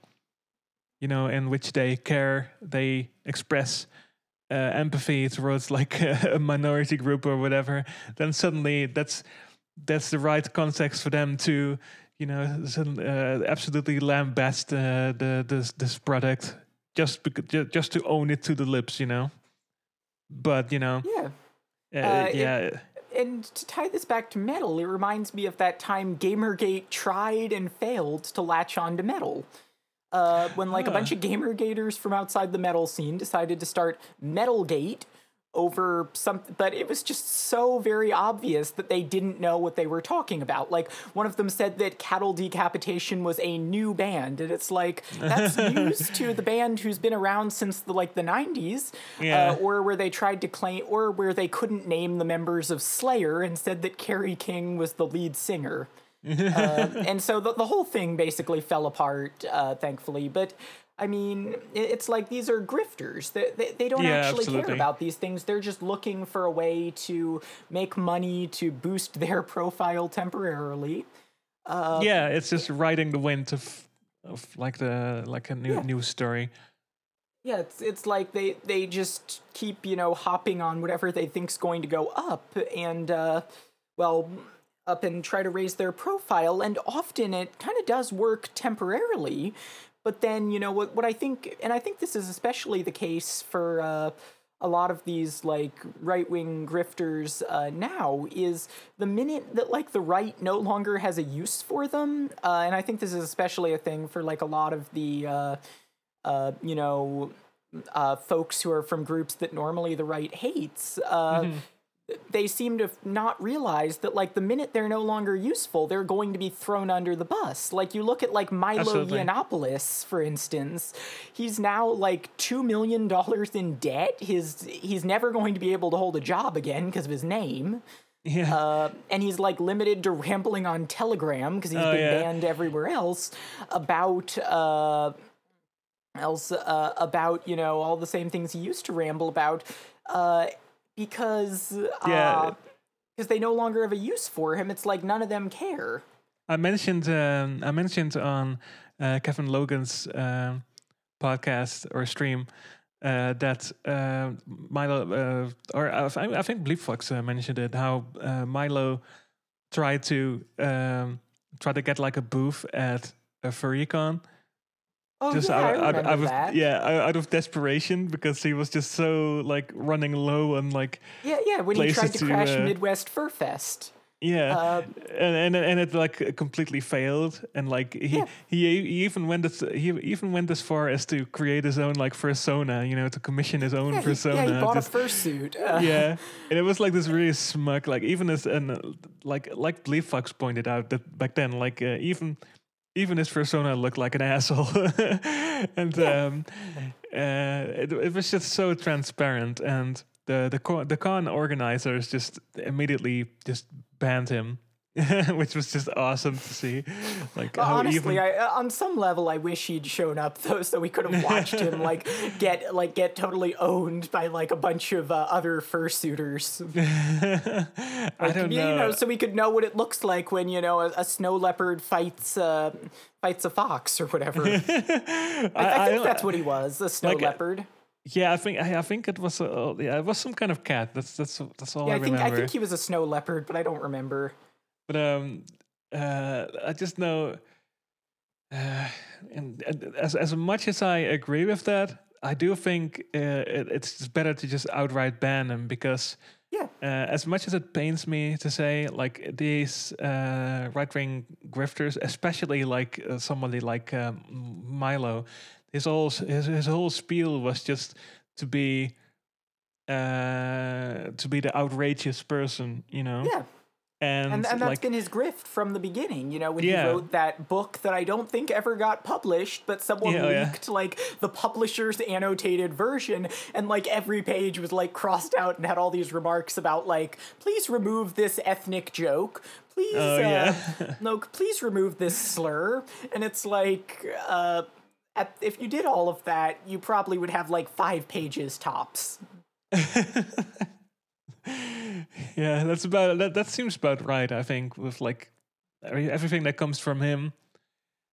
you know, in which they care, they express uh, empathy towards like a minority group or whatever, then suddenly that's that's the right context for them to you know, uh, absolutely lambast uh, the this this product just because just to own it to the lips, you know. But you know, Yeah. uh, Uh, it- yeah, And to tie this back to metal, it reminds me of that time Gamergate tried and failed to latch on to metal. Uh, when like a bunch of Gamergaters from outside the metal scene decided to start Metalgate over something, but it was just so very obvious that they didn't know what they were talking about. Like one of them said that Cattle Decapitation was a new band, and it's like that's news to the band who's been around since the like the '90s, Yeah. uh, or where they tried to claim, or where they couldn't name the members of Slayer and said that Kerry King was the lead singer. uh, and so the, the whole thing basically fell apart, uh, thankfully. But I mean, it's like these are grifters. They, they, they don't Yeah, actually care about these things. They're just looking for a way to make money to boost their profile temporarily. uh, yeah. It's just riding the wind of of like the like a new Yeah. news story. Yeah, it's it's like they they just keep you know hopping on whatever they think's going to go up, and uh, well, up and try to raise their profile. And often it kind of does work temporarily, but then you know what what I think, and I think this is especially the case for. Uh, a lot of these like right wing grifters uh, now is the minute that like the right no longer has a use for them, uh, and I think this is especially a thing for like a lot of the uh, uh, you know, uh, folks who are from groups that normally the right hates, uh, they seem to not realize that like the minute they're no longer useful, they're going to be thrown under the bus. Like you look at like Milo Absolutely. Yiannopoulos, for instance, he's now like two million dollars in debt. His he's never going to be able to hold a job again because of his name. Yeah, Uh, and he's like limited to rambling on Telegram because he's Oh, been yeah. banned everywhere else about uh, else uh, about you know all the same things he used to ramble about uh, because Yeah. because they no longer have a use for him. It's like none of them care. I mentioned um, I mentioned on uh, Kevin Logan's um, podcast or stream uh, that uh, Milo uh, or I, I think Bleep Fox uh, mentioned it how uh, Milo tried to um, try to get like a booth at a FurryCon Oh just yeah, I out, out, remember out of that. yeah out out of desperation because he was just so like running low on like yeah, yeah. When he tried to, to, crash uh, Midwest Fur Fest. Yeah, Uh, and, and and it like completely failed, and like he Yeah. he, he even went as he even went as far as to create his own like persona, you know, to commission his own yeah, he, persona. yeah, he bought just- a fursuit. Uh, yeah, and it was like this really smug, like even as and like like Bleep Fox pointed out that back then, like uh, even even his persona looked like an asshole, and um, uh, it it was just so transparent, and the the con, the con organizers just immediately just banned him. Which was just awesome to see, like Honestly, even I, uh, on some level, I wish he'd shown up though, so we could have watched him like get like get totally owned by like a bunch of uh, other fursuiters. I Like, don't you know. so we could know what it looks like when you know a, a snow leopard fights uh, fights a fox or whatever. I, I think don't- that's what he was, a snow like, uh, leopard. Yeah, I think I, I think it was uh, yeah it was some kind of cat. That's that's that's all Yeah, I I think remember. I think he was a snow leopard, but I don't remember. But um, uh, I just know, uh, and, and as as much as I agree with that, I do think uh, it, it's just better to just outright ban them because. Yeah. Uh, as much as it pains me to say, like these uh, right-wing grifters, especially like uh, somebody like um, Milo, his whole his, his whole spiel was just to be uh, to be the outrageous person, you know. Yeah, And, and, and that's like been his grift from the beginning. You know, when Yeah. he wrote that book that I don't think ever got published, but someone Yeah, oh, yeah. leaked like the publisher's annotated version, and like every page was like crossed out and had all these remarks about like, please remove this ethnic joke. Please, Oh, uh, yeah. no, please remove this slur. And it's like, uh, at, if you did all of that, you probably would have like five pages tops. yeah, that's about that. That seems about right. I think with like everything that comes from him,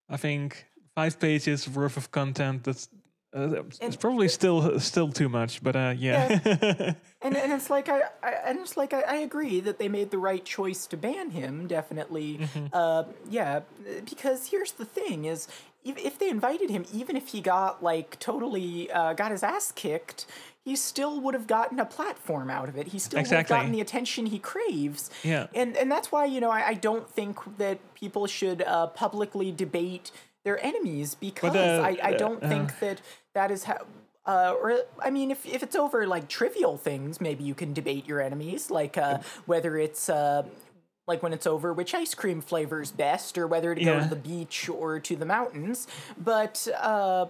I think five pages worth of content. That's Uh, it's probably still still too much, but uh, yeah. And and it's like I, I and it's like I, I agree that they made the right choice to ban him. Definitely, uh, yeah. Because here's the thing: is if, if they invited him, even if he got like totally uh, got his ass kicked, he still would have gotten a platform out of it. He still would have gotten the attention he craves. Yeah. And and that's why you know I, I don't think that people should uh, publicly debate their enemies because uh, I, I uh, don't think that that is how. Uh, or I mean, if if it's over like trivial things, maybe you can debate your enemies, like uh, whether it's uh, like when it's over which ice cream flavor's best, or whether to go to the beach or to the mountains. But uh,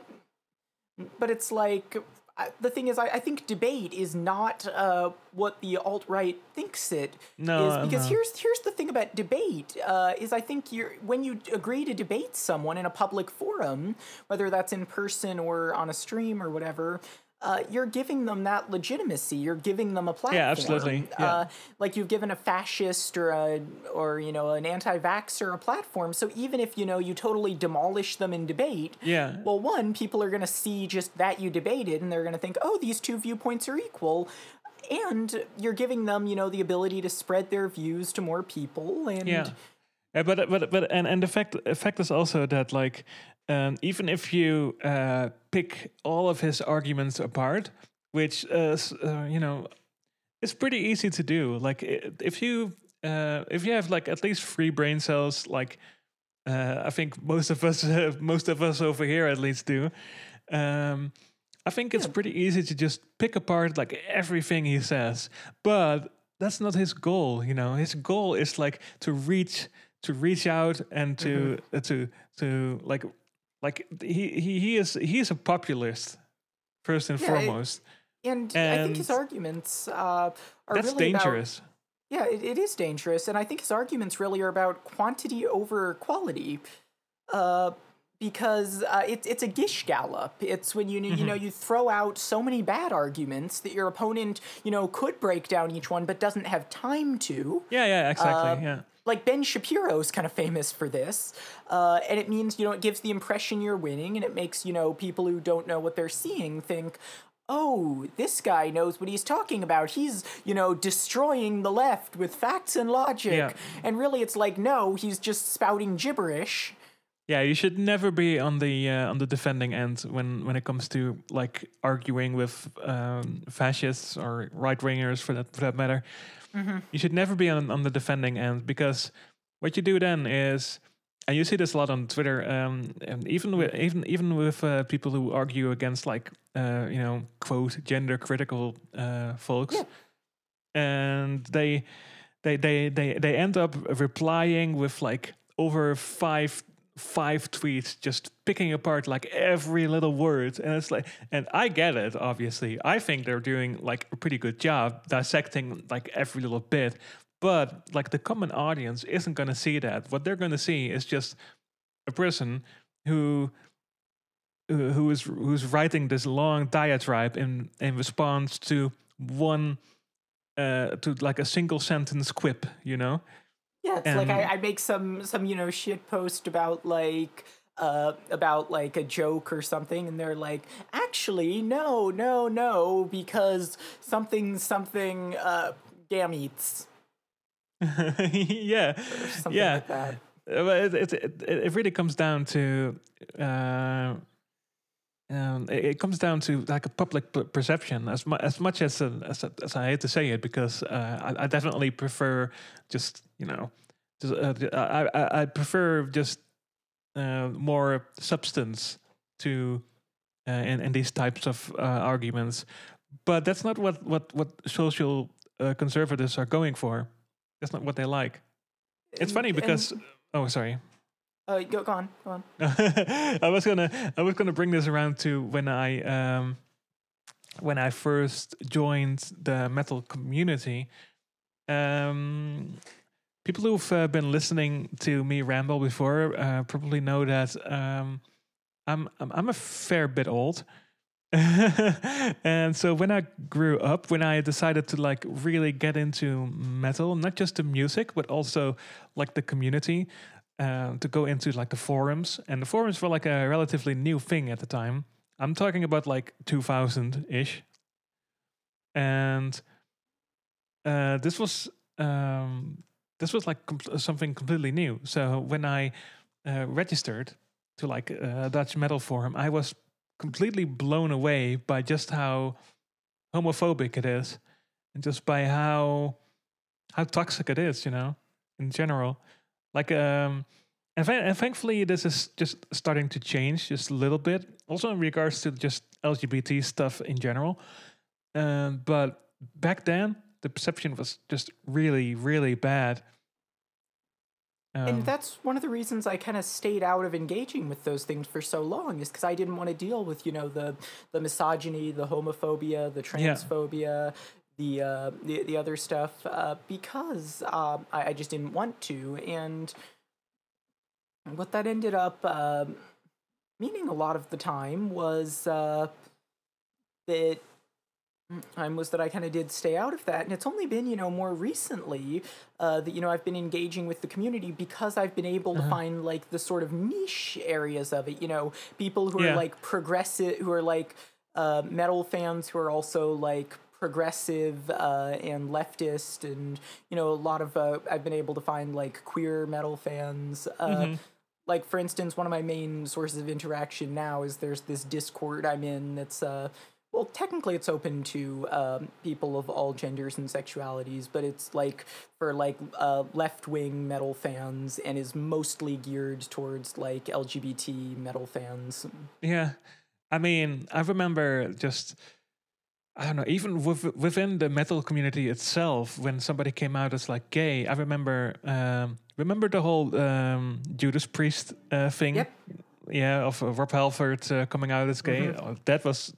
but it's like I, the thing is, I, I think debate is not uh, what the alt right thinks it is. No, uh, because no. here's here's the thing about debate uh, is I think you're when you agree to debate someone in a public forum, whether that's in person or on a stream or whatever. Uh, you're giving them that legitimacy. You're giving them a platform. Yeah, absolutely, yeah. Uh, like you've given a fascist or a or you know an anti-vaxxer a platform. So even if you know you totally demolish them in debate, Yeah. Well, one, people are going to see just that you debated, and they're going to think, oh, these two viewpoints are equal. And you're giving them, you know, the ability to spread their views to more people. And Yeah. Yeah, but but but and and the fact the fact is also that like um, even if you uh, pick all of his arguments apart, which uh, uh, you know, it's pretty easy to do. Like if you uh, if you have like at least three brain cells, like uh, I think most of us most of us over here at least do. Um, I think it's pretty easy to just pick apart like everything he says, but that's not his goal. You know, his goal is like to reach to reach out and to uh, to to like like he he he is he is a populist first and Yeah, it- foremost. and I think his arguments uh, are That's really about- dangerous. Yeah, it, it is dangerous, and I think his arguments really are about quantity over quality. Uh, because uh, it's it's a gish gallop. It's when you you Mm-hmm. know you throw out so many bad arguments that your opponent you know could break down each one, but doesn't have time to. Yeah, yeah, exactly. Uh, yeah. Like Ben Shapiro is kind of famous for this, uh, and it means you know it gives the impression you're winning, and it makes you know people who don't know what they're seeing think, oh, this guy knows what he's talking about. He's you know destroying the left with facts and logic, Yeah. and really it's like no, he's just spouting gibberish. Yeah, you should never be on the uh, on the defending end when when it comes to like arguing with um, fascists or right wingers for that for that matter. You should never be on on the defending end because what you do then is, and you see this a lot on Twitter, um, and even with even even with uh, people who argue against like uh, you know quote gender critical uh, folks, Yeah. and they they they they they end up replying with like over five five tweets just picking apart like every little word. And it's like and i get it obviously. I think they're doing like a pretty good job dissecting like every little bit. But like the common audience isn't going to see that. What they're going to see is just a person who who is who's writing this long diatribe in in response to one uh to like a single sentence quip you know Yeah, it's like I, I make some some you know shit post about like uh about like a joke or something and they're like actually no no no because something something uh gametes yeah something yeah like that. Uh, it, it, it, it really comes down to uh, um, it, it comes down to like a public p- perception as, mu- as much as, a, as, a, as I hate to say it because uh, I, I definitely prefer just you know just, uh, I, I, I prefer just uh, more substance to uh, in, in these types of uh, arguments. But that's not what what what social uh, conservatives are going for. That's not what they like. It's And- funny and- because oh sorry. Uh go, go on go on. I was gonna I was gonna bring this around to when I um when I first joined the metal community. Um people who've uh, been listening to me ramble before uh, probably know that um I'm I'm, a fair bit old. and so when I grew up, when I decided to like really get into metal, not just the music, but also like the community, uh, to go into like the forums, and the forums were like a relatively new thing at the time. I'm talking about like 2000 ish. And uh, this was um, this was like com- something completely new. So when I uh, registered to like a Dutch metal forum, I was completely blown away by just how homophobic it is, and just by how how toxic it is. You know, in general, like um. And, and thankfully, this is just starting to change just a little bit. Also, in regards to just LGBT stuff in general. Um, but back then, the perception was just really, really bad. Um, and that's one of the reasons I kind of stayed out of engaging with those things for so long is because I didn't want to deal with you know the the misogyny, the homophobia, the transphobia, the uh, the the other stuff uh, because um, I, I just didn't want to, and what that ended up uh, meaning a lot of the time was uh, that time was that I kind of did stay out of that. And it's only been, you know, more recently uh, that, you know, I've been engaging with the community because I've been able to find like the sort of niche areas of it, you know, people who Yeah. are like progressive, who are like uh, metal fans who are also like progressive uh, and leftist and you know a lot of uh, i've been able to find like queer metal fans uh, like for instance one of my main sources of interaction now is there's this discord i'm in that's uh well technically it's open to um, people of all genders and sexualities but it's like for like uh, left-wing metal fans and is mostly geared towards like lgbt metal fans Yeah, I mean, I remember just I don't know, even with, within the metal community itself, when somebody came out as like gay, I remember um, remember the whole um, Judas Priest uh, thing. Yep. Yeah, of uh, Rob Halford uh, coming out as gay. Oh, that was,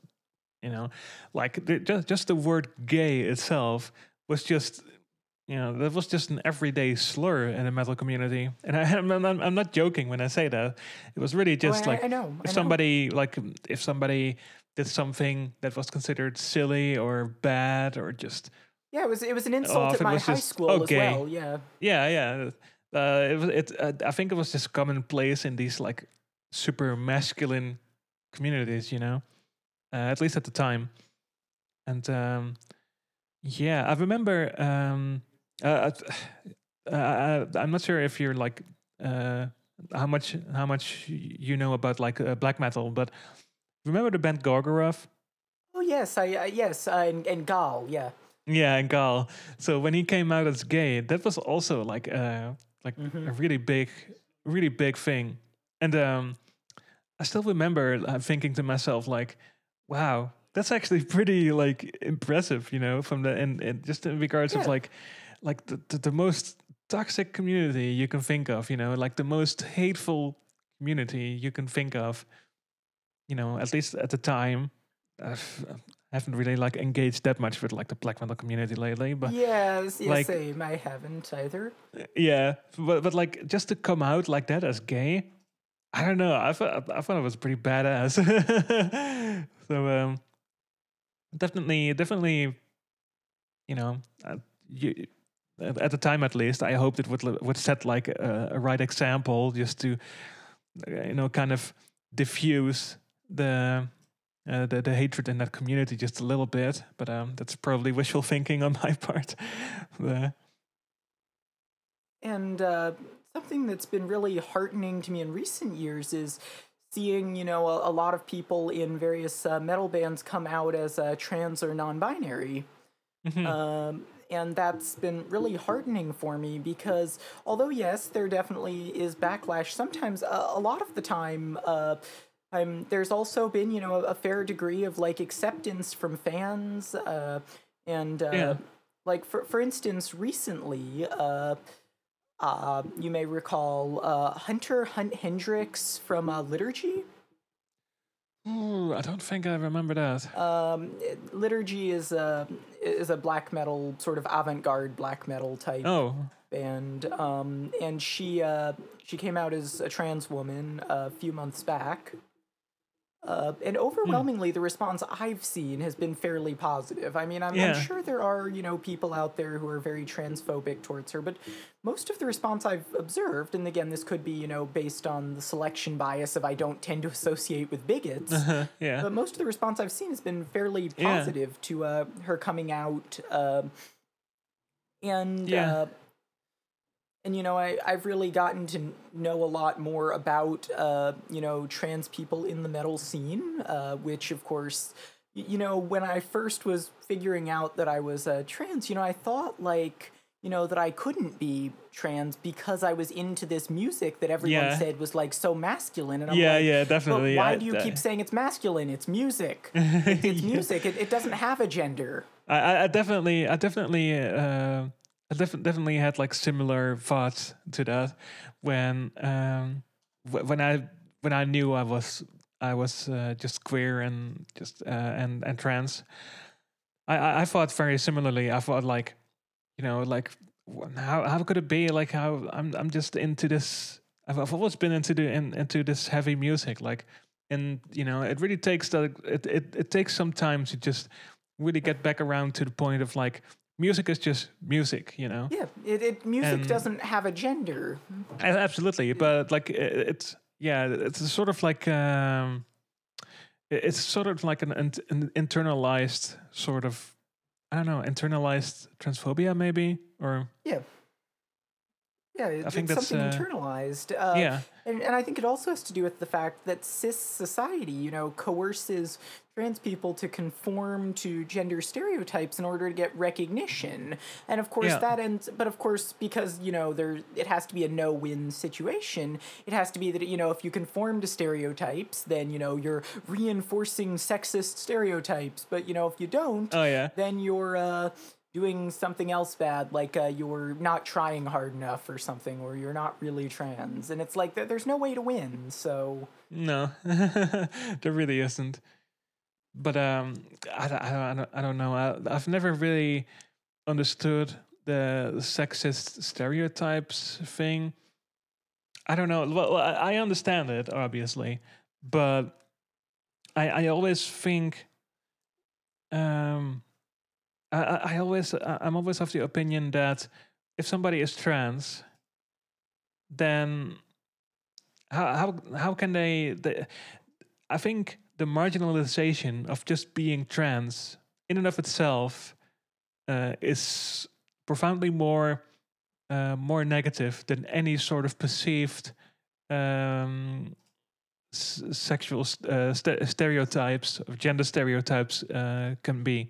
you know, like the, just just the word gay itself was just. You know, that was just an everyday slur in the metal community, and I, I'm, I'm, I'm not joking when I say that. It was really just Oh, I- like I know, if know. somebody like if somebody did something that was considered silly or bad or just yeah it was it was an Oh, insult if at my high just, school "Oh, as well yeah yeah yeah uh, it was it uh, I think it was just commonplace in these like super masculine communities you know uh, at least at the time and um yeah I remember um uh, uh, uh, I'm not sure if you're like uh how much how much you know about like uh, black metal but remember the band Gorgoroth Oh yes, I uh, yes, uh, and, and Gaahl, yeah. Yeah, and Gaahl. So when he came out as gay, that was also like uh like a really big, really big thing. And um, I still remember uh, thinking to myself like, "Wow, that's actually pretty like impressive," you know, from the and, and just in regards of like like the, the the most toxic community you can think of, you know, like the most hateful community you can think of. You know, at least at the time, I've, I haven't really like engaged that much with like the black metal community lately, but yes, yes, like- same. I haven't either. yeah, but but like just to come out like that as gay, I don't know. I thought I thought it was pretty badass. so um, definitely, definitely, you know, uh, you, at, the time at least, I hoped it would would set like a, a right example, just to uh, you know kind of diffuse the. Uh, the, the hatred in that community just a little bit, but um, that's probably wishful thinking on my part. Uh, And uh, something that's been really heartening to me in recent years is seeing, you know, a, a lot of people in various uh, metal bands come out as uh, trans or non-binary. mhm. Um, and that's been really heartening for me because although yes there definitely is backlash sometimes uh, a lot of the time uh, I'm, there's also been you know a, a fair degree of like acceptance from fans uh, and uh, Yeah. like for, for instance recently uh, you may recall uh, Hunter Hunt-Hendrix from uh, liturgy? Ooh, I don't think I remember that. um, liturgy is a is a black metal sort of avant-garde black metal type oh, band. Um, and she uh, she came out as a trans woman a few months back Uh, and overwhelmingly, the response I've seen has been fairly positive. I mean, I'm, Yeah. I'm sure there are, you know, people out there who are very transphobic towards her, but most of the response I've observed, and again, this could be, you know, based on the selection bias of I don't tend to associate with bigots, yeah. but most of the response I've seen has been fairly Yeah. positive to uh, her coming out. um and Yeah. And you know I, i've really gotten to know a lot more about uh, you know trans people in the metal scene uh, which of course you know when i first was figuring out that i was uh, trans you know i thought like you know that i couldn't be trans because i was into this music that everyone Yeah. said was like so masculine. And I'm yeah, like, yeah, definitely. why I- do you keep saying it's masculine? It's music. It- it's music. It, it doesn't have a gender. I, I- I definitely, I definitely, uh, I def- definitely had like similar thoughts to that when, um, wh- when I, when I knew I was, I was uh, just queer and just uh, and and trans. I, I thought very similarly. I thought like, you know, like how how could it be like how I'm I'm just into this. I've, I've always been into the in, into this heavy music like. And you know, it really takes that. It, it, it takes some time to just really get back around to the point of like music is just music, you know. yeah it, it music And- doesn't have a gender Absolutely, but like it's yeah, it's a sort of like um, it's sort of like an, an internalized sort of I don't know internalized transphobia maybe or Yeah. Yeah, it, think it's that's, something uh, internalized. Uh, yeah And, and I think it also has to do with the fact that cis society, you know, coerces trans people to conform to gender stereotypes in order to get recognition. And of course Yeah. that ends but of course because, you know, there it has to be a no-win situation. It has to be that you know, if you conform to stereotypes, then you know, you're reinforcing sexist stereotypes. But you know, if you don't, oh yeah then you're uh, doing something else bad, like uh, you're not trying hard enough or something, or you're not really trans. And it's like there's no way to win. So no there really isn't. But um, I, don't- I, I, don't, I don't know. I, I've never really understood the sexist stereotypes thing. I don't know. Well, I I understand it obviously, but I I always think um I I always I'm always of the opinion that if somebody is trans, then how how how can they, they I think the marginalization of just being trans in and of itself uh, is profoundly more uh, more negative than any sort of perceived um, s- sexual s- uh, st- stereotypes of gender stereotypes uh, can be.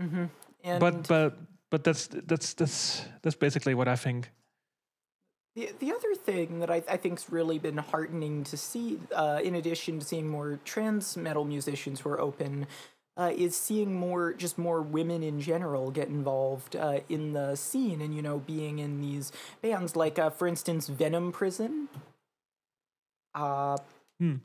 Mm-hmm. and but but but that's that's that's that's basically what I think. The, the other thing that I, I think's really been heartening to see, uh, in addition to seeing more trans metal musicians who are open, uh, is seeing more just more women in general get involved uh, in the scene and you know being in these bands like uh, for instance Venom Prison. Uh, Hmm.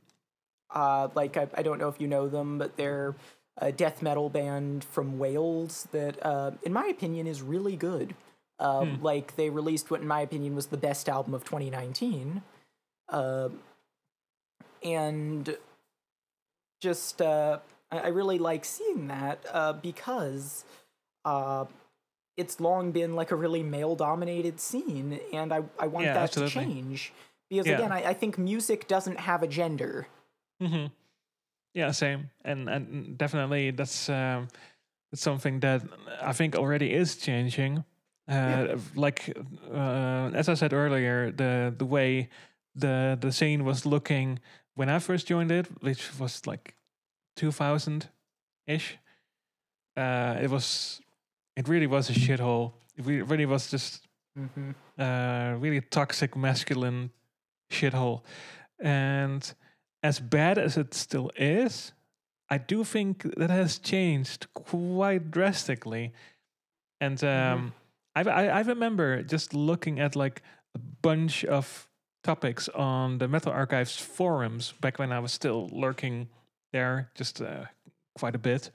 uh, like I, I don't know if you know them, but they're a death metal band from Wales that, uh, in my opinion, is really good. Uh, Like they released what, in my opinion, was the best album of 2019, uh, and just uh, I, I really like seeing that uh, because uh, it's long been like a really male-dominated scene, and I I want Yeah, that absolutely. to change because Yeah. again, I, I think music doesn't have a gender. hmm Yeah, same, and and definitely that's um, that's something that I think already is changing. Uh, Like uh, as I said earlier, the the way the the scene was looking when I first joined it, which was like two thousand ish. Uh, it was it really was a shithole. It really was just Mm-hmm. uh, really toxic masculine shithole. And as bad as it still is, I do think that has changed quite drastically. And um, I, I I remember just looking at like a bunch of topics on the Metal Archives forums back when I was still lurking there, just uh, quite a bit.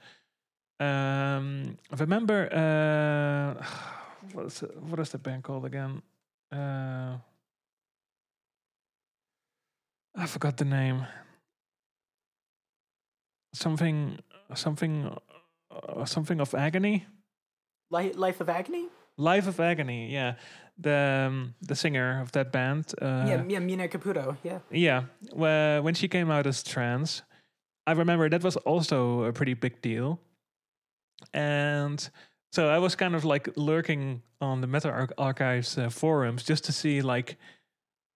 Um, I remember uh, what is it, what is the band called again? Uh, I forgot the name. something something uh, something of agony. Life, Life of Agony. Life of Agony, yeah. The um, the singer of that band. Uh, yeah, yeah, Mina Caputo. Yeah. Yeah, wh- when she came out as trans, I remember that was also a pretty big deal. And so I was kind of like lurking on the Metal Archives uh, forums just to see like,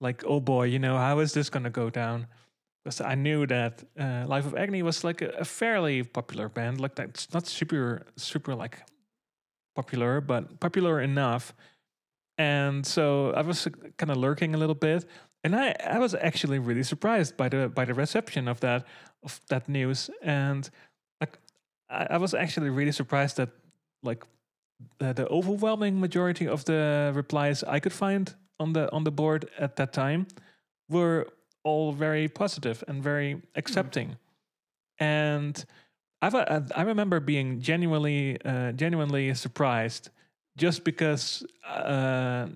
like oh boy, you know, how is this gonna go down? Because I knew that uh, Life of Agony was like a, a fairly popular band, like that's not super super like popular, but popular enough. And so I was kind of lurking a little bit, and I, I was actually really surprised by the by the reception of that of that news and like I, I was actually really surprised that like the overwhelming majority of the replies I could find on the on the board at that time were all very positive and very accepting and I've, I I remember being genuinely uh, genuinely surprised just because uh,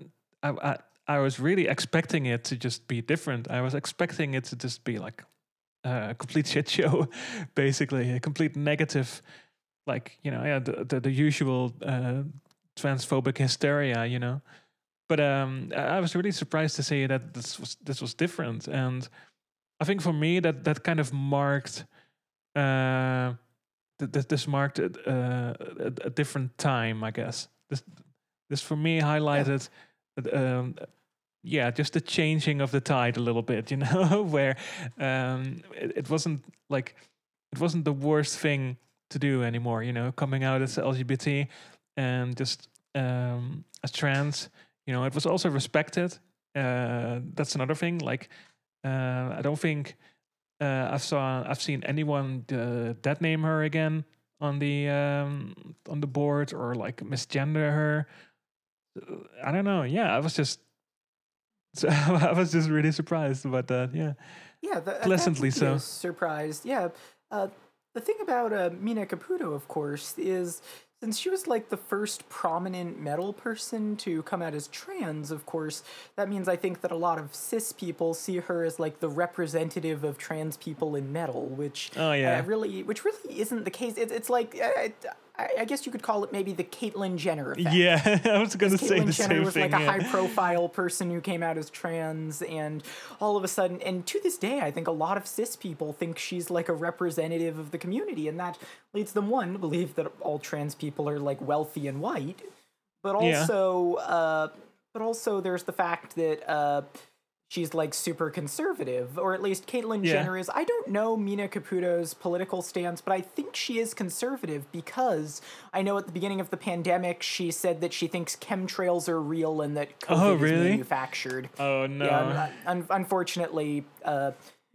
I, I I was really expecting it to just be different. I was expecting it to just be like a complete shit show, basically a complete negative, like you know, yeah, the the, the usual uh, transphobic hysteria, you know. But um, I was really surprised to see that this was this was different, and I think for me that that kind of marked. Uh, th- th- this marked a, a, a different time, I guess. This, this for me highlighted, uh, um, yeah, just the changing of the tide a little bit, you know, where um, it, it wasn't like it wasn't the worst thing to do anymore, you know, coming out as LGBT and just um, as trans, you know, it was also respected. Uh, that's another thing. Like, uh, I don't think uh, I've saw I've seen anyone uh, that name her again on the um, on the board or like misgender her. Uh, I don't know. Yeah, I was just so I was just really surprised about that. Yeah. Yeah, the, Pleasantly so. Surprised. Yeah. Uh, the thing about uh, Mina Caputo, of course, is since she was like the first prominent metal person to come out as trans, of course, that means I think that a lot of cis people see her as like the representative of trans people in metal, which Oh, yeah. uh, really, which really isn't the case. It, it's like uh, I, guess you could call it maybe the Caitlyn Jenner effect. Yeah, I was gonna say Caitlyn the Jenner same was thing. like a high profile person who came out as trans, and all of a sudden, and to this day, I think a lot of cis people think she's like a representative of the community, and that leads them one to believe that all trans people are like wealthy and white, but Yeah. also, uh, but also there's the fact that uh, she's like super conservative, or at least Caitlyn Yeah. Jenner is. I don't know Mina Caputo's political stance, but I think she is conservative because I know at the beginning of the pandemic she said that she thinks chemtrails are real and that COVID Oh, is really? manufactured. Oh no. Yeah, un- un- unfortunately, uh,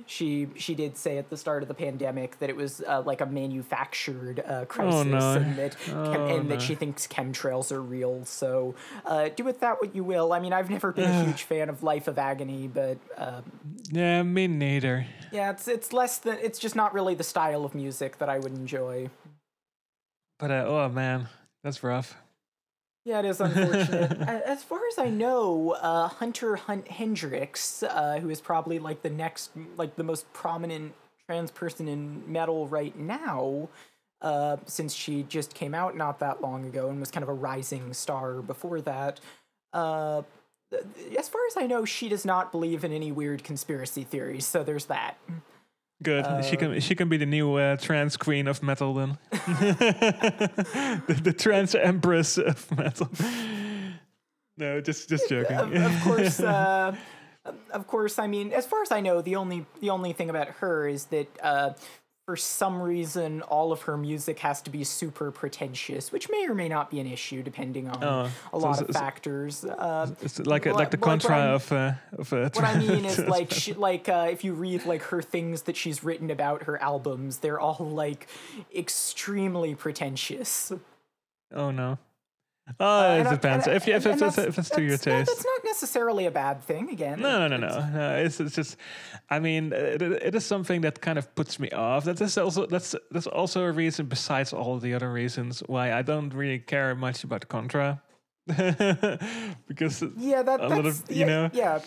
she she did say at the start of the pandemic that it was uh, like a manufactured uh, crisis, no. and that chem- Oh, and that she thinks chemtrails are real. So uh, do with that what you will. I mean, I've never been a huge fan of Life of Agony, but um, yeah, me neither. yeah, it's it's less than it's just not really the style of music that I would enjoy. But uh, oh man, that's rough. Yeah, it is unfortunate. As far as I know, uh, Hunter Hunt-Hendrix, uh, who is probably like the next, like the most prominent trans person in metal right now, uh, since she just came out not that long ago and was kind of a rising star before that. Uh, as far as I know, she does not believe in any weird conspiracy theories, so there's that. Good. she can she can be the new uh, trans queen of metal then. the, the trans empress of metal. No, just just joking. of, of course, uh, of course. I mean, as far as I know, the only the only thing about her is that uh, for some reason, all of her music has to be super pretentious, which may or may not be an issue depending on Oh, a lot so- of factors. It's like a, like the contra of uh, of uh, what I mean is like she, like uh, if you read like her things that she's written about her albums, they're all like extremely pretentious. oh no. Oh, it And I- depends. if if, if it's to your taste. that's not necessarily a bad thing. Again, No, no, no, no. no it's, it's just, I mean, it, it is something that kind of puts me off. That is also that's that's also a reason besides all the other reasons why I don't really care much about Contra, because Yeah, that, a that's lot of- you know? yeah.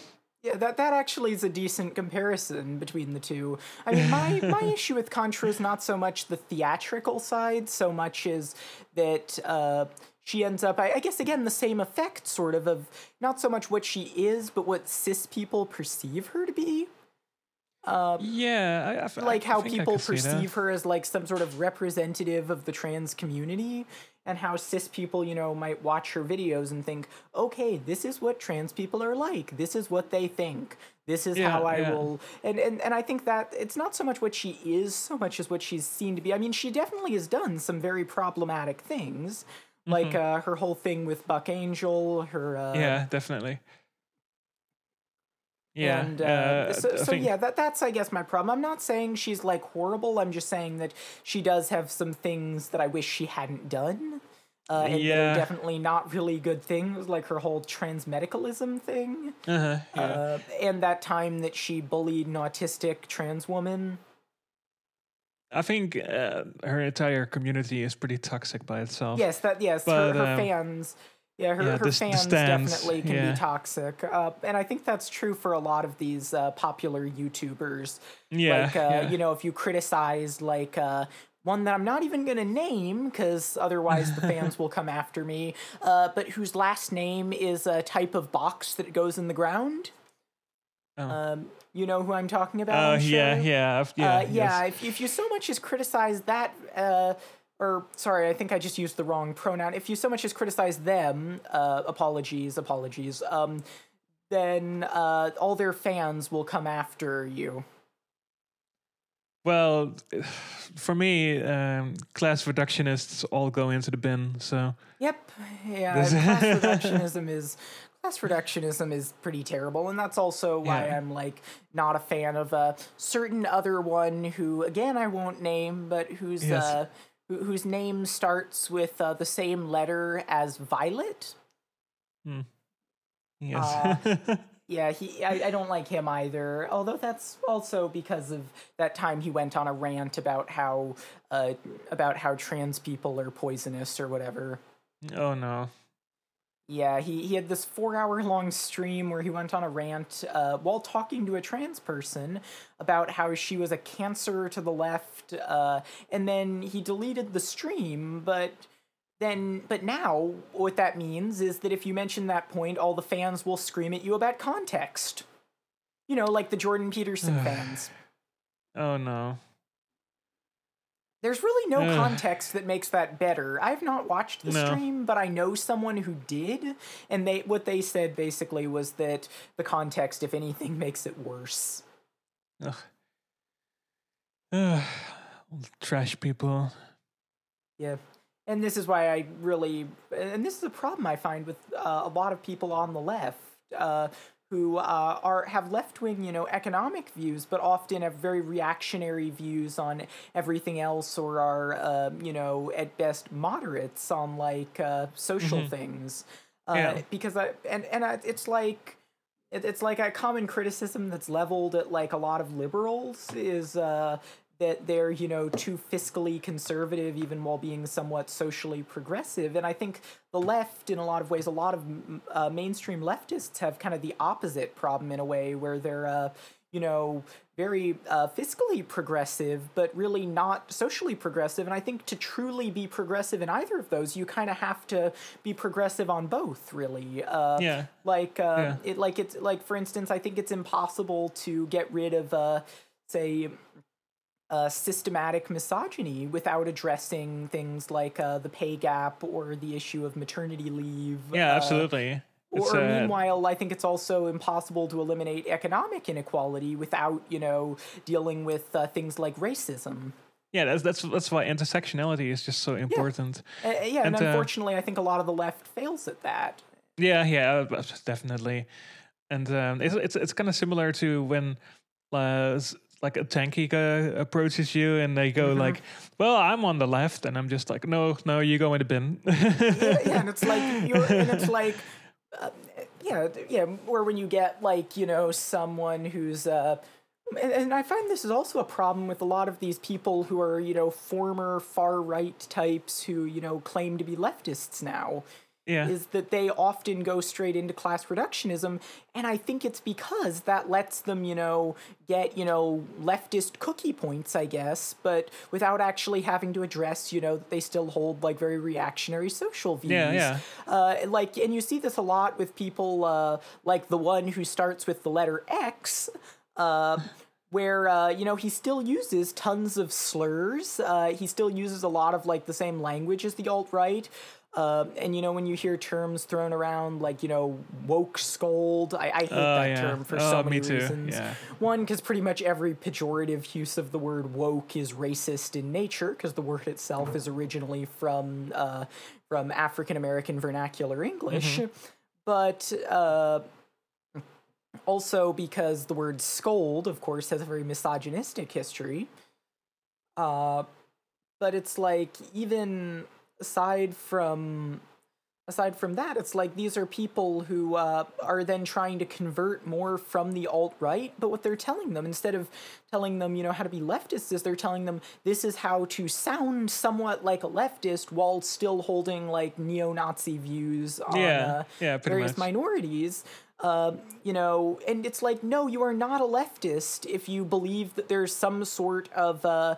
Yeah, that that actually is a decent comparison between the two. I mean, my my issue with Contra is not so much the theatrical side, so much as that uh, she ends up, I, I guess, again, the same effect, sort of, of not so much what she is, but what cis people perceive her to be. Um, yeah, I, I like how people perceive her as like some sort of representative of the trans community and how cis people you know might watch her videos and think okay this is what trans people are like this is what they think this is Yeah, how i yeah. will and, and and i think that it's not so much what she is so much as what she's seen to be i mean she definitely has done some very problematic things like uh, her whole thing with buck angel her uh, Mm-hmm. Yeah, definitely. Yeah, and uh, uh, so, so think- yeah, that that's I guess my problem. I'm not saying she's like horrible. I'm just saying that she does have some things that I wish she hadn't done. Uh, and Yeah. definitely not really good things, like her whole transmedicalism thing, Uh-huh, yeah. uh, and that time that she bullied an autistic trans woman. I think uh, her entire community is pretty toxic by itself. Yes, that yes, But, her, her um, fans. Yeah, her, yeah, her the s- the fans definitely can yeah. be toxic, uh, and I think that's true for a lot of these uh, popular YouTubers. yeah, like uh, yeah. you know if you criticize like uh, one that i'm not even going to name because otherwise the fans will come after me uh, but whose last name is a type of box that goes in the ground Oh. um, you know who i'm talking about Oh yeah, sure? yeah, yeah, uh, yeah yes. if, if you so much as criticize that uh, or sorry i think i just used the wrong pronoun if you so much as criticize them uh, apologies apologies um, then uh, all their fans will come after you Well, for me, um, class reductionists all go into the bin. So Yep. Yeah. Class reductionism is reductionism is pretty terrible, and that's also why Yeah. I'm like not a fan of a certain other one who, again, I won't name, but whose Yes. uh, who- whose name starts with uh, the same letter as Violet. yes, Yeah, he. I, I don't like him either. Although that's also because of that time he went on a rant about how uh, about how trans people are poisonous or whatever. oh no, Yeah, he, he had this four hour long stream where he went on a rant uh, while talking to a trans person about how she was a cancer to the left, uh, and then he deleted the stream. But then, but now what that means is that if you mention that point, all the fans will scream at you about context. You know, like the Jordan Peterson fans. oh no. There's really no context that makes that better. I've not watched the No. stream, but I know someone who did, and they what they said basically was that the context, if anything, makes it worse. Ugh. Ugh, trash people. Yeah. And this is why I really, and this is a problem I find with uh, a lot of people on the left uh, who uh, are have left wing, you know, economic views, but often have very reactionary views on everything else, or are, um, you know, at best moderates on like uh, social things. Uh, Yeah. Because I and and I, it's like. It's like a common criticism that's leveled at like a lot of liberals is uh, that they're you know too fiscally conservative even while being somewhat socially progressive and i think the left in a lot of ways a lot of uh, mainstream leftists have kind of the opposite problem in a way where they're uh, you know very uh, fiscally progressive but really not socially progressive and i think to truly be progressive in either of those you kind of have to be progressive on both really uh, Yeah. like uh, Yeah. it like it's like for instance i think it's impossible to get rid of uh, say uh, systematic misogyny without addressing things like uh, the pay gap or the issue of maternity leave. Yeah, uh, absolutely. It's, Or uh, meanwhile, I think it's also impossible to eliminate economic inequality without, you know, dealing with uh, things like racism. yeah, that's that's that's why intersectionality is just so important. Uh, yeah, and, And, uh, unfortunately, I think a lot of the left fails at that. Yeah, yeah, uh, definitely. And um, it's it's it's kind of similar to when uh, like a tankie guy approaches you and they go Mm-hmm. like, "Well, I'm on the left," and I'm just like, "No, no, you go in the bin." yeah, yeah, and it's like you're, and it's like, uh, yeah, yeah, or when you get like you know someone who's uh, and, and I find this is also a problem with a lot of these people who are you know former far right types who you know claim to be leftists now. Yeah. is that they often go straight into class reductionism and i think it's because that lets them you know get you know leftist cookie points i guess but without actually having to address you know that they still hold like very reactionary social views Yeah, yeah. uh, like and you see this a lot with people uh, like the one who starts with the letter x uh, where uh, you know he still uses tons of slurs. Uh, he still uses a lot of like the same language as the alt right. Uh, and you know when you hear terms thrown around like you know woke scold, I, I hate Oh, that yeah. term for Oh, so me many too. reasons. Yeah. One, because pretty much every pejorative use of the word woke is racist in nature, because the word itself is originally from uh, from African American vernacular English. But uh, also because the word scold, of course, has a very misogynistic history. Uh, but it's like even aside from aside from that, it's like these are people who uh, are then trying to convert more from the alt right. But what they're telling them, instead of telling them, you know, how to be leftists, is they're telling them this is how to sound somewhat like a leftist while still holding like neo-Nazi views on Yeah, uh, yeah, various much. minorities. Um, you know, and it's like, no, you are not a leftist if you believe that there's some sort of uh,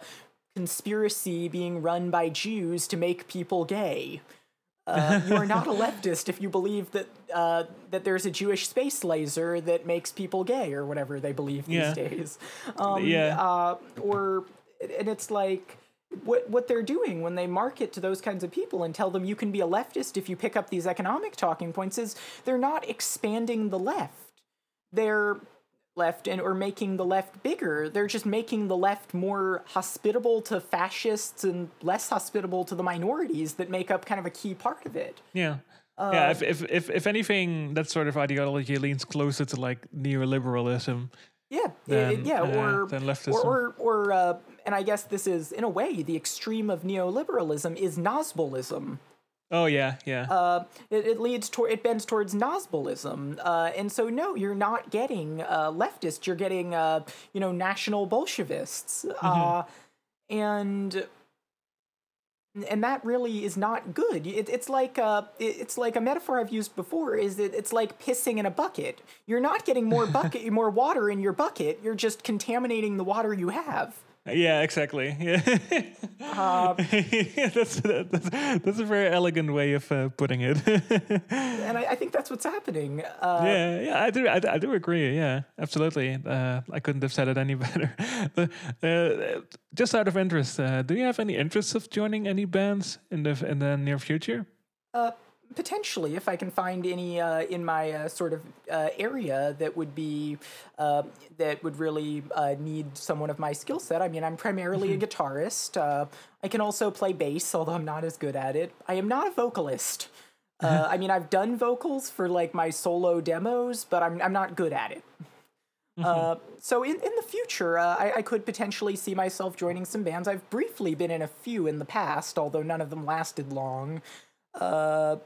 conspiracy being run by Jews to make people gay. Uh, you are not a leftist if you believe that uh, that there's a Jewish space laser that makes people gay or whatever they believe these Yeah. days. Um, Yeah. Uh, or and it's like what what they're doing when they market to those kinds of people and tell them you can be a leftist if you pick up these economic talking points is they're not expanding the left. They're left and or making the left bigger. They're just making the left more hospitable to fascists and less hospitable to the minorities that make up kind of a key part of it. Yeah. Uh, yeah, if, if if if anything, that sort of ideology leans closer to like neoliberalism Yeah, than, yeah, uh, or than leftism. or or, or uh, and I guess this is in a way the extreme of neoliberalism is Nazbolism. Oh yeah, yeah, Uh, it, it leads toward it bends towards Nazbolism, uh, and so no, you're not getting uh, leftist. You're getting uh, you know national Bolshevists, uh, and and that really is not good. It, it's like uh, it, it's like a metaphor I've used before. Is that it's like pissing in a bucket. You're not getting more bucket, more water in your bucket. You're just contaminating the water you have. Yeah, exactly. Yeah, Uh, that's, that's that's a very elegant way of uh, putting it. and I, I think that's what's happening. Uh, yeah, yeah, I do, I, do- I do agree. Yeah, absolutely. Uh, I couldn't have said it any better. but uh, just out of interest, uh, do you have any interest of joining any bands in the in the near future? Potentially, if I can find any uh, in my uh, sort of uh, area that would be uh, that would really uh, need someone of my skill set. I mean, I'm primarily a guitarist. Uh, I can also play bass, although I'm not as good at it. I am not a vocalist. Uh, I mean, I've done vocals for like my solo demos, but I'm I'm not good at it. Uh, so in, in the future, uh, I, I could potentially see myself joining some bands. I've briefly been in a few in the past, although none of them lasted long. Uh,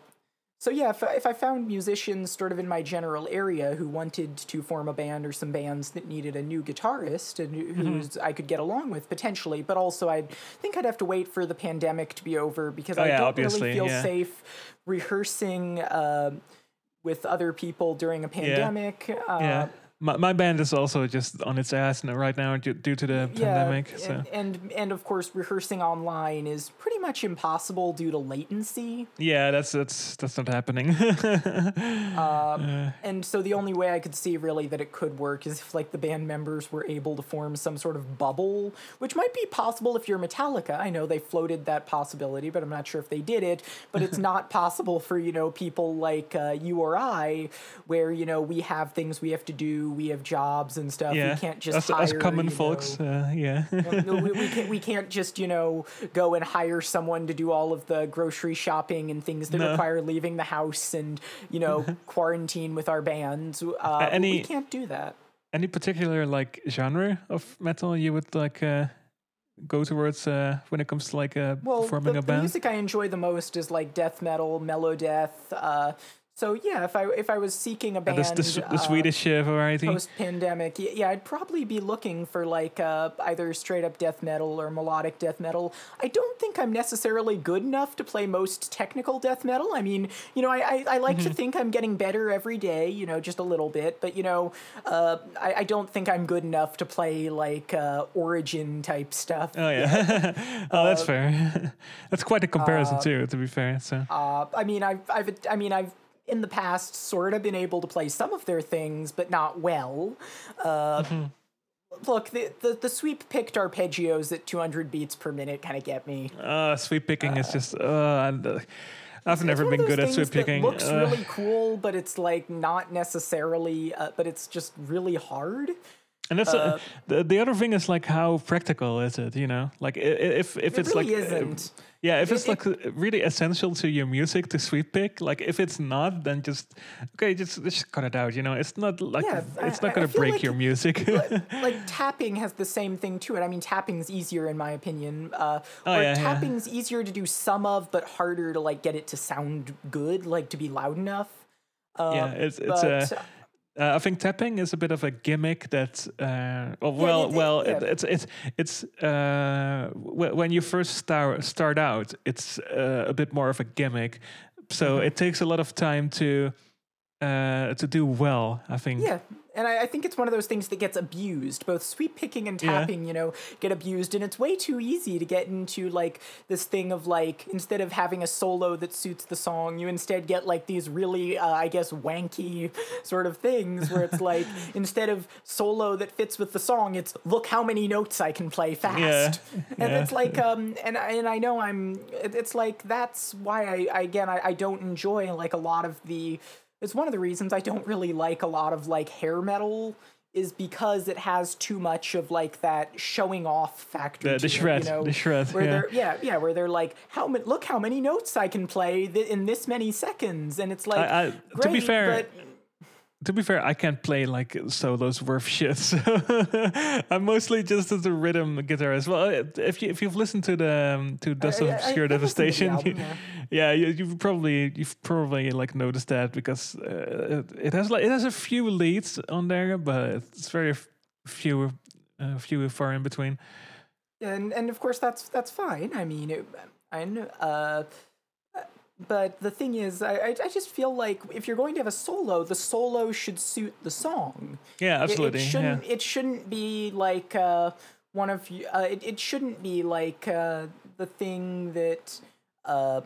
so yeah, if, I- if I found musicians sort of in my general area who wanted to form a band or some bands that needed a new guitarist and who- who's I could get along with potentially, but also I think I'd have to wait for the pandemic to be over because I yeah, don't obviously, really feel yeah. safe rehearsing uh, with other people during a pandemic. Uh, yeah, my my band is also just on its ass right now due, due to the pandemic. and, So and and of course rehearsing online is pretty much impossible due to latency. yeah, that's that's that's not happening. And so the only way I could see really that it could work is if like the band members were able to form some sort of bubble, which might be possible if you're Metallica. I know they floated that possibility, but I'm not sure if they did it. But it's not possible for you know people like uh, you or I, where you know we have things we have to do, we have jobs and stuff. yeah, we can't just us, hire us common folks. Uh, yeah, we, we can't we can't just you know go and hire someone to do all of the grocery shopping and things that No. require leaving the house and you know quarantine with our bands. Uh, we can't do that. any particular like genre of metal you would like uh, go towards uh, when it comes to like uh, Well, forming the, a the music I enjoy the most is like death metal, melodeath, uh, So yeah, if I if I was seeking a band, the, the, the uh, Swedish uh, variety. post pandemic, yeah, I'd probably be looking for like uh, either straight up death metal or melodic death metal. I don't think I'm necessarily good enough to play most technical death metal. I mean, you know, I I, I like to think I'm getting better every day, you know, just a little bit, but you know, uh, I, I don't think I'm good enough to play like uh, Origin type stuff. Oh yeah, oh that's fair. that's quite a comparison too. To be fair, so Uh, I mean, I've, I've, I mean, I've in the past sort of been able to play some of their things, but not well. Uh, Look, the, the the sweep picked arpeggios at 200 beats per minute kind of get me. uh, sweep picking is just. Uh, uh, I've never been good at sweep things that picking. Looks uh, really cool, but it's like not necessarily. Uh, but it's just really hard. And that's uh, the the other thing is like how practical is it? You know, like if if It it's really like uh, isn't. Yeah, if it's like uh, really essential to your music to sweep pick, like if it's not, then just okay, just just cut it out. You know, it's not like Yeah, it's not gonna break like your music. like tapping has the same thing to it. I mean, tapping's easier in my opinion. Uh, Oh, or yeah, yeah. tapping's easier to do some of, but harder to like get it to sound good, like to be loud enough. Uh, yeah, it's it's but, a. Uh, I think tapping is a bit of a gimmick that, uh, well, well, it- it- well, yeah. it, it's it's it's uh, wh- when you first start start out, it's uh, a bit more of a gimmick. So Mm-hmm. it takes a lot of time to uh, to do well. I think. Yeah, and I, I think it's one of those things that gets abused. Both sweep picking and Yeah. tapping, you know, get abused, and it's way too easy to get into like this thing of like instead of having a solo that suits the song, you instead get like these really, uh, I guess, wanky sort of things where it's like instead of solo that fits with the song, it's look how many notes I can play fast, yeah. and yeah. it's like um, and I- and I know I'm, it's like that's why I, I again I, I don't enjoy like a lot of the it's one of the reasons I don't really like a lot of like hair metal is because it has too much of like that showing off factor. The- the it, shred, you know, the shred, Where yeah. they're yeah yeah where they're like how ma- look how many notes I can play th- in this many seconds, and it's like I- to be fair, but To be fair, I can't play like solos worth shit. So I'm mostly just as a rhythm guitarist. Well, if you if you've listened to the um, to Dust of Obscure I've listened to the Devastation, album, you- yeah. you, you've probably you've probably like noticed that because uh, it, it has like it has a few leads on there, but it's very few uh, few far in between. and and of course that's that's fine. I mean, it, I know. Uh, but the thing is, I I I just feel like if you're going to have a solo, the solo should suit the song. Yeah, It- absolutely. It, yeah. shouldn't. It shouldn't be like uh, one of you. Uh, it, it shouldn't be like uh, the thing that. Uh,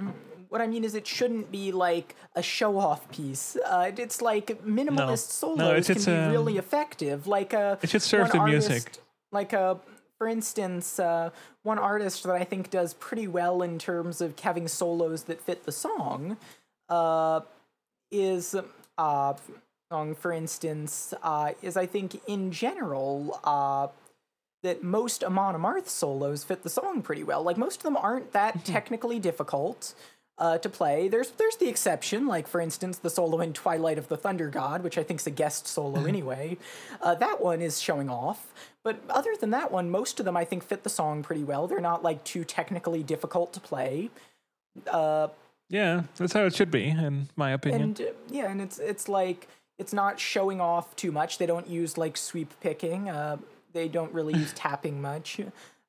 mm, what I mean is, it shouldn't be like a show-off piece. Uh, it- it's like minimalist solos No, it's- can be um, really effective. Like a It should serve the music. Like a, for instance, uh, one artist that I think does pretty well in terms of having solos that fit the song, uh, is uh, song for instance uh, is I think in general uh, that most Amon Amarth solos fit the song pretty well. Like most of them aren't that technically difficult uh, to play. There's there's the exception, like for instance the solo in Twilight of the Thunder God, which I think's a guest solo anyway. Uh, that one is showing off. But other than that one, most of them I think fit the song pretty well. They're not like too technically difficult to play. Uh, yeah, that's how it should be, in my opinion. and uh, yeah, and it's it's like it's not showing off too much. They don't use like sweep picking. Uh, they don't really use tapping much.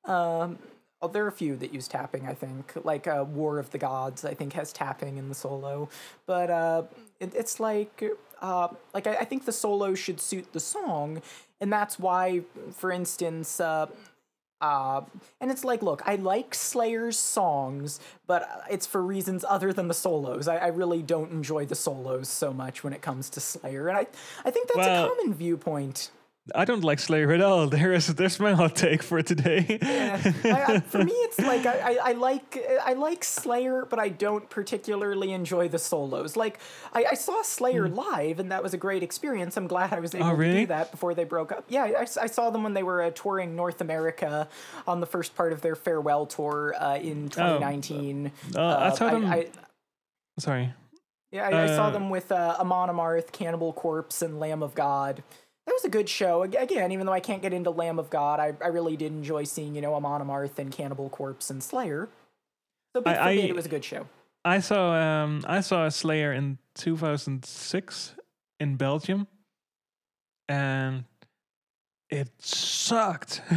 Um, oh, there are a few that use tapping. I think like uh, War of the Gods. I think has tapping in the solo, but uh, it, it's like uh, like I, I think the solo should suit the song, and that's why, for instance. Uh, uh, and it's like, look, I like Slayer's songs, but it's for reasons other than the solos. I, I really don't enjoy the solos so much when it comes to Slayer, and I, I think that's Well- a common viewpoint. I don't like Slayer at all. There is there's my hot take for today. Yeah. I, I, for me, it's like I, I, I like I like Slayer, but I don't particularly enjoy the solos. Like I, I saw Slayer live, and that was a great experience. I'm glad I was able to Hmm. Oh, really? do that before they broke up. Yeah, I, I saw them when they were uh, touring North America on the first part of their farewell tour uh, in 2019. Uh, I saw them. I, sorry. yeah, I, I saw Uh, them with uh, Amon Amarth, Cannibal Corpse, and Lamb of God. That was a good show. Again, even though I can't get into Lamb of God, I, I really did enjoy seeing, you know, Amon Amarth and Cannibal Corpse and Slayer. So, be I- I- it was a good show. I saw um I saw a Slayer in 2006 in Belgium, and it sucked.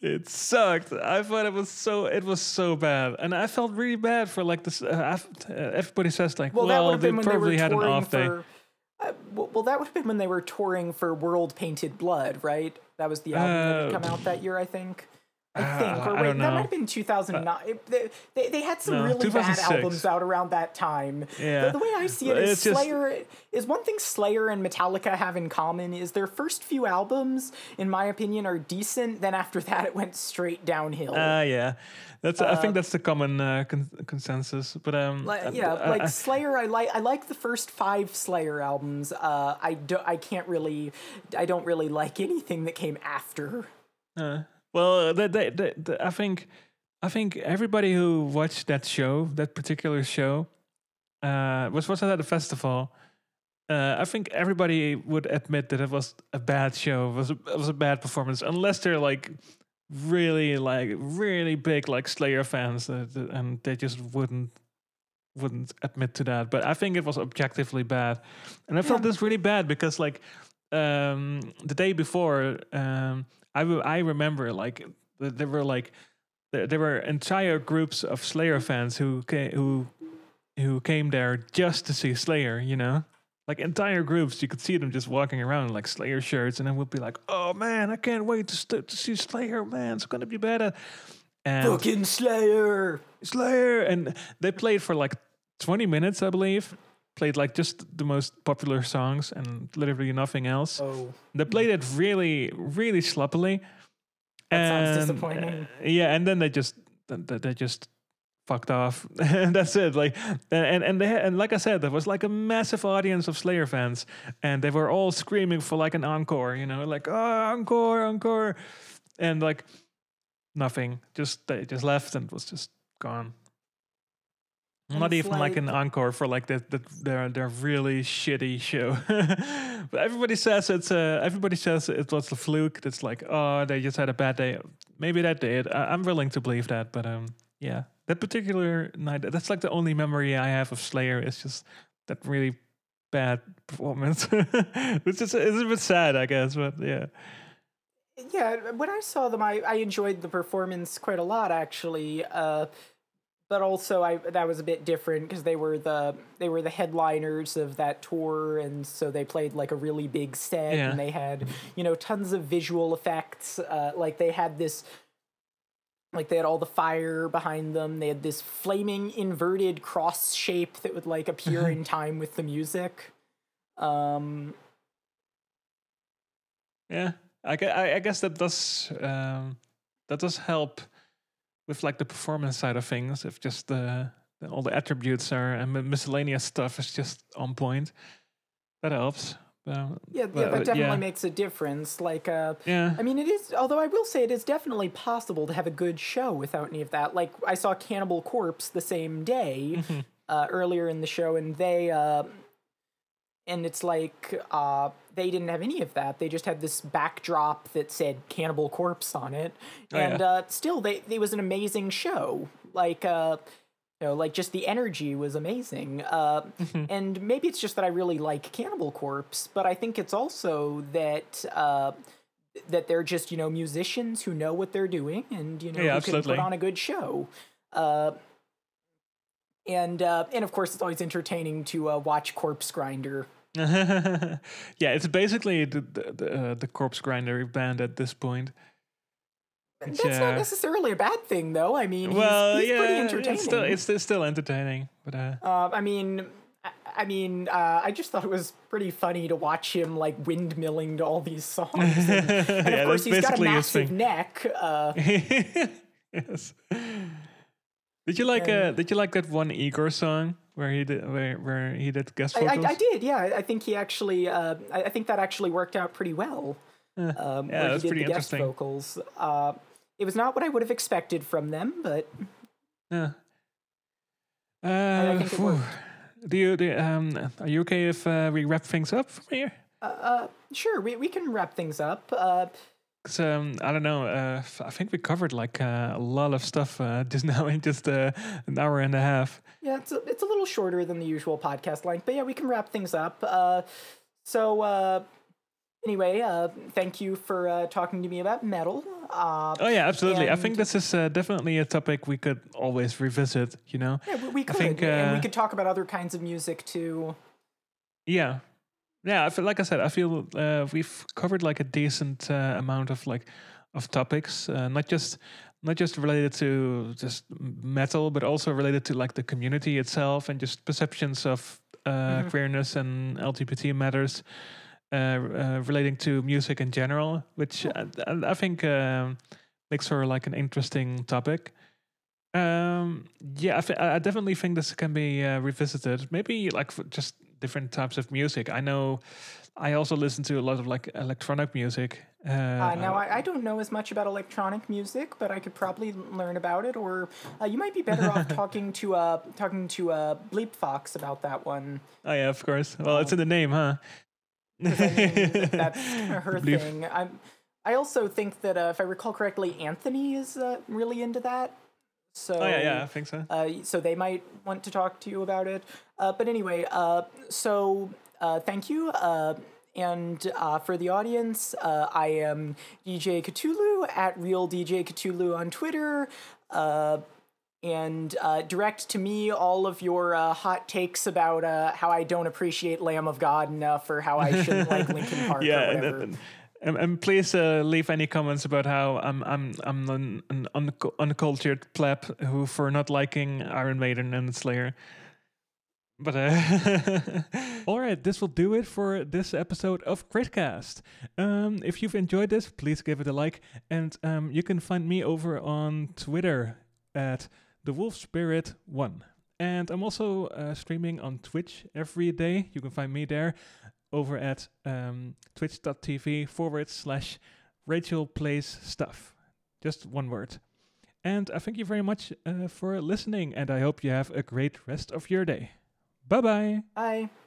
it sucked. I thought it was so it was so bad, and I felt really bad for like this. Uh, uh, everybody says like, well, have they been when they were probably had an off day. for. Uh, well, that would have been when they were touring for World Painted Blood, right? That was the album that had Uh, come out that year, I think. I uh, think, or I wait, don't that. Uh, might have been 2009. It- they, they, they had some No, really bad albums out around that time. Yeah. The, the way I see it is It's just- Slayer is one thing Slayer and Metallica have in common is their first few albums, in my opinion, are decent. Then after that, it went straight downhill. Ah, yeah, that's. I think that's the common uh, con- consensus. But um, uh, yeah, I- like I- Slayer, I like I like the first five Slayer albums. Uh, I do, I can't really, I don't really like anything that came after. Uh, well, the, the, the, the, I think I think everybody who watched that show, that particular show, uh, was was at a festival. Uh, I think everybody would admit that it was a bad show. It was a, it was a bad performance, unless they're like really like really big like Slayer fans, uh, and they just wouldn't wouldn't admit to that. But I think it was objectively bad, and I felt Yeah. this really bad because like um, the day before, um, I I remember like there were like there, there were entire groups of Slayer fans who came who who came there just to see Slayer. You know. Like entire groups, you could see them just walking around in like Slayer shirts, and then we'd be like, "Oh man, I can't wait to st- to see Slayer, man! It's gonna be better." And Fucking Slayer. Slayer, and they played for like 20 minutes, I believe. Played like just the most popular songs and literally nothing else. Oh, They played it really, really sloppily. That sounds disappointing. uh, yeah, and then they just th- th- they just fucked off, and that's it. Like, and and they had, and like I said, there was like a massive audience of Slayer fans, and they were all screaming for like an encore. You know, like oh, encore, encore, and like nothing. Just they just left and was just gone. Not it's even like, an encore for like that that their their really shitty show. but everybody says it's uh everybody says it was a fluke. That's like oh they just had a bad day. Maybe that did. I, I'm willing to believe that, but um yeah, that particular night that's like the only memory I have of Slayer. Is just that really bad performance, which is it's a bit sad, I guess. But yeah, yeah. When I saw them, I, I enjoyed the performance quite a lot, actually. Uh, but also, I that was a bit different because they were the they were the headliners of that tour, and so they played like a really big set, Yeah. and they had you know tons of visual effects. Uh, like they had this like they had all the fire behind them they had this flaming inverted cross shape that would like appear in time with the music um yeah. I, I, I guess that does um, that does help with like the performance side of things. If just the, the all the attributes are and miscellaneous stuff is just on point, that helps. Um, yeah, yeah that definitely yeah. makes a difference like uh yeah. I mean, it is. Although I will say, it is definitely possible to have a good show without any of that. Like I saw Cannibal Corpse the same day Mm-hmm. uh, earlier in the show, and they uh, and it's like uh, they didn't have any of that. They just had this backdrop that said Cannibal Corpse on it, Oh, and yeah. uh, still, they it was an amazing show. Like. Uh, you know, like just the energy was amazing. Uh, Mm-hmm. and maybe it's just that I really like Cannibal Corpse, but I think it's also that uh, that they're just you know musicians who know what they're doing and you know Yeah, who can put on a good show. Uh, and uh, and of course, it's always entertaining to uh, watch Corpse Grinder. yeah, it's basically the the, the, uh, the corpse grinder band at this point. Which, That's not uh, necessarily a bad thing, though. I mean, well, he's yeah, pretty entertaining. it's still it's, it's still entertaining, but uh, I mean, I, I mean, uh, I just thought it was pretty funny to watch him like windmilling to all these songs. And, and of course, he's got a massive neck. Uh, yes. Did you like uh, Did you like that one Igorrr song where he did where where he did guest vocals? I, I did, yeah. I- I think he actually, uh, I, I think that actually worked out pretty well. Um, yeah, that's pretty the guest interesting. vocals. Uh, it was not what I would have expected from them, but Yeah. I Uh, think it phew. worked. do you do, um are you okay if uh, we wrap things up from here? uh, uh, sure, we, we can wrap things up. Uh, 'Cause, um, I don't know. Uh, I think we covered like uh, a lot of stuff uh, just now in just uh, an hour and a half. Yeah, it's a, it's a little shorter than the usual podcast length, but yeah, we can wrap things up. Uh, so uh, anyway, uh, thank you for uh, talking to me about metal. Uh, Oh yeah, absolutely. I think this is uh, definitely a topic we could always revisit. You know. yeah, we, we could, think, and we could talk about other kinds of music too. Yeah, yeah. I feel like I said, I feel uh, we've covered like a decent uh, amount of like of topics, uh, not just not just related to just metal, but also related to like the community itself and just perceptions of uh, Mhm. queerness and LGBT matters. Uh, uh, relating to music in general, which I, I- I think um, makes for like an interesting topic. Um, yeah, I, definitely think this can be uh, revisited. Maybe like for just different types of music. I know I also listen to a lot of like electronic music. Uh, Uh, now, I, I don't know as much about electronic music, but I could probably learn about it. Or uh, you might be better off talking to uh, talking to uh, Bleep Fox about that one. oh yeah, of course. Well, it's in the name, huh? I mean, that's her Bleep. thing. I'm, I also think that uh, if I recall correctly, Anthony is uh, really into that. So Oh yeah, yeah, I think so. uh, so they might want to talk to you about it. Uh, but anyway, uh, so uh, thank you. Uh, and uh, for the audience, uh, I am DJ Cthulhu at Real DJ Cthulhu on Twitter. Uh, and uh, direct to me all of your uh, hot takes about uh, how I don't appreciate Lamb of God enough or how I shouldn't like Linkin Park yeah, or whatever. and, and, and please uh, leave any comments about how I'm I'm I'm an, an uncu- uncultured pleb who for not liking Iron Maiden and Slayer. But uh, all right, this will do it for this episode of Critcast. Um, if you've enjoyed this, please give it a like, and um, you can find me over on Twitter at the Wolf Spirit One. And I'm also uh, streaming on Twitch every day. You can find me there over at um, twitch.tv forward slash Rachel Plays Stuff. Just one word. And I thank you very much uh, for listening, and I hope you have a great rest of your day. Bye bye. Bye.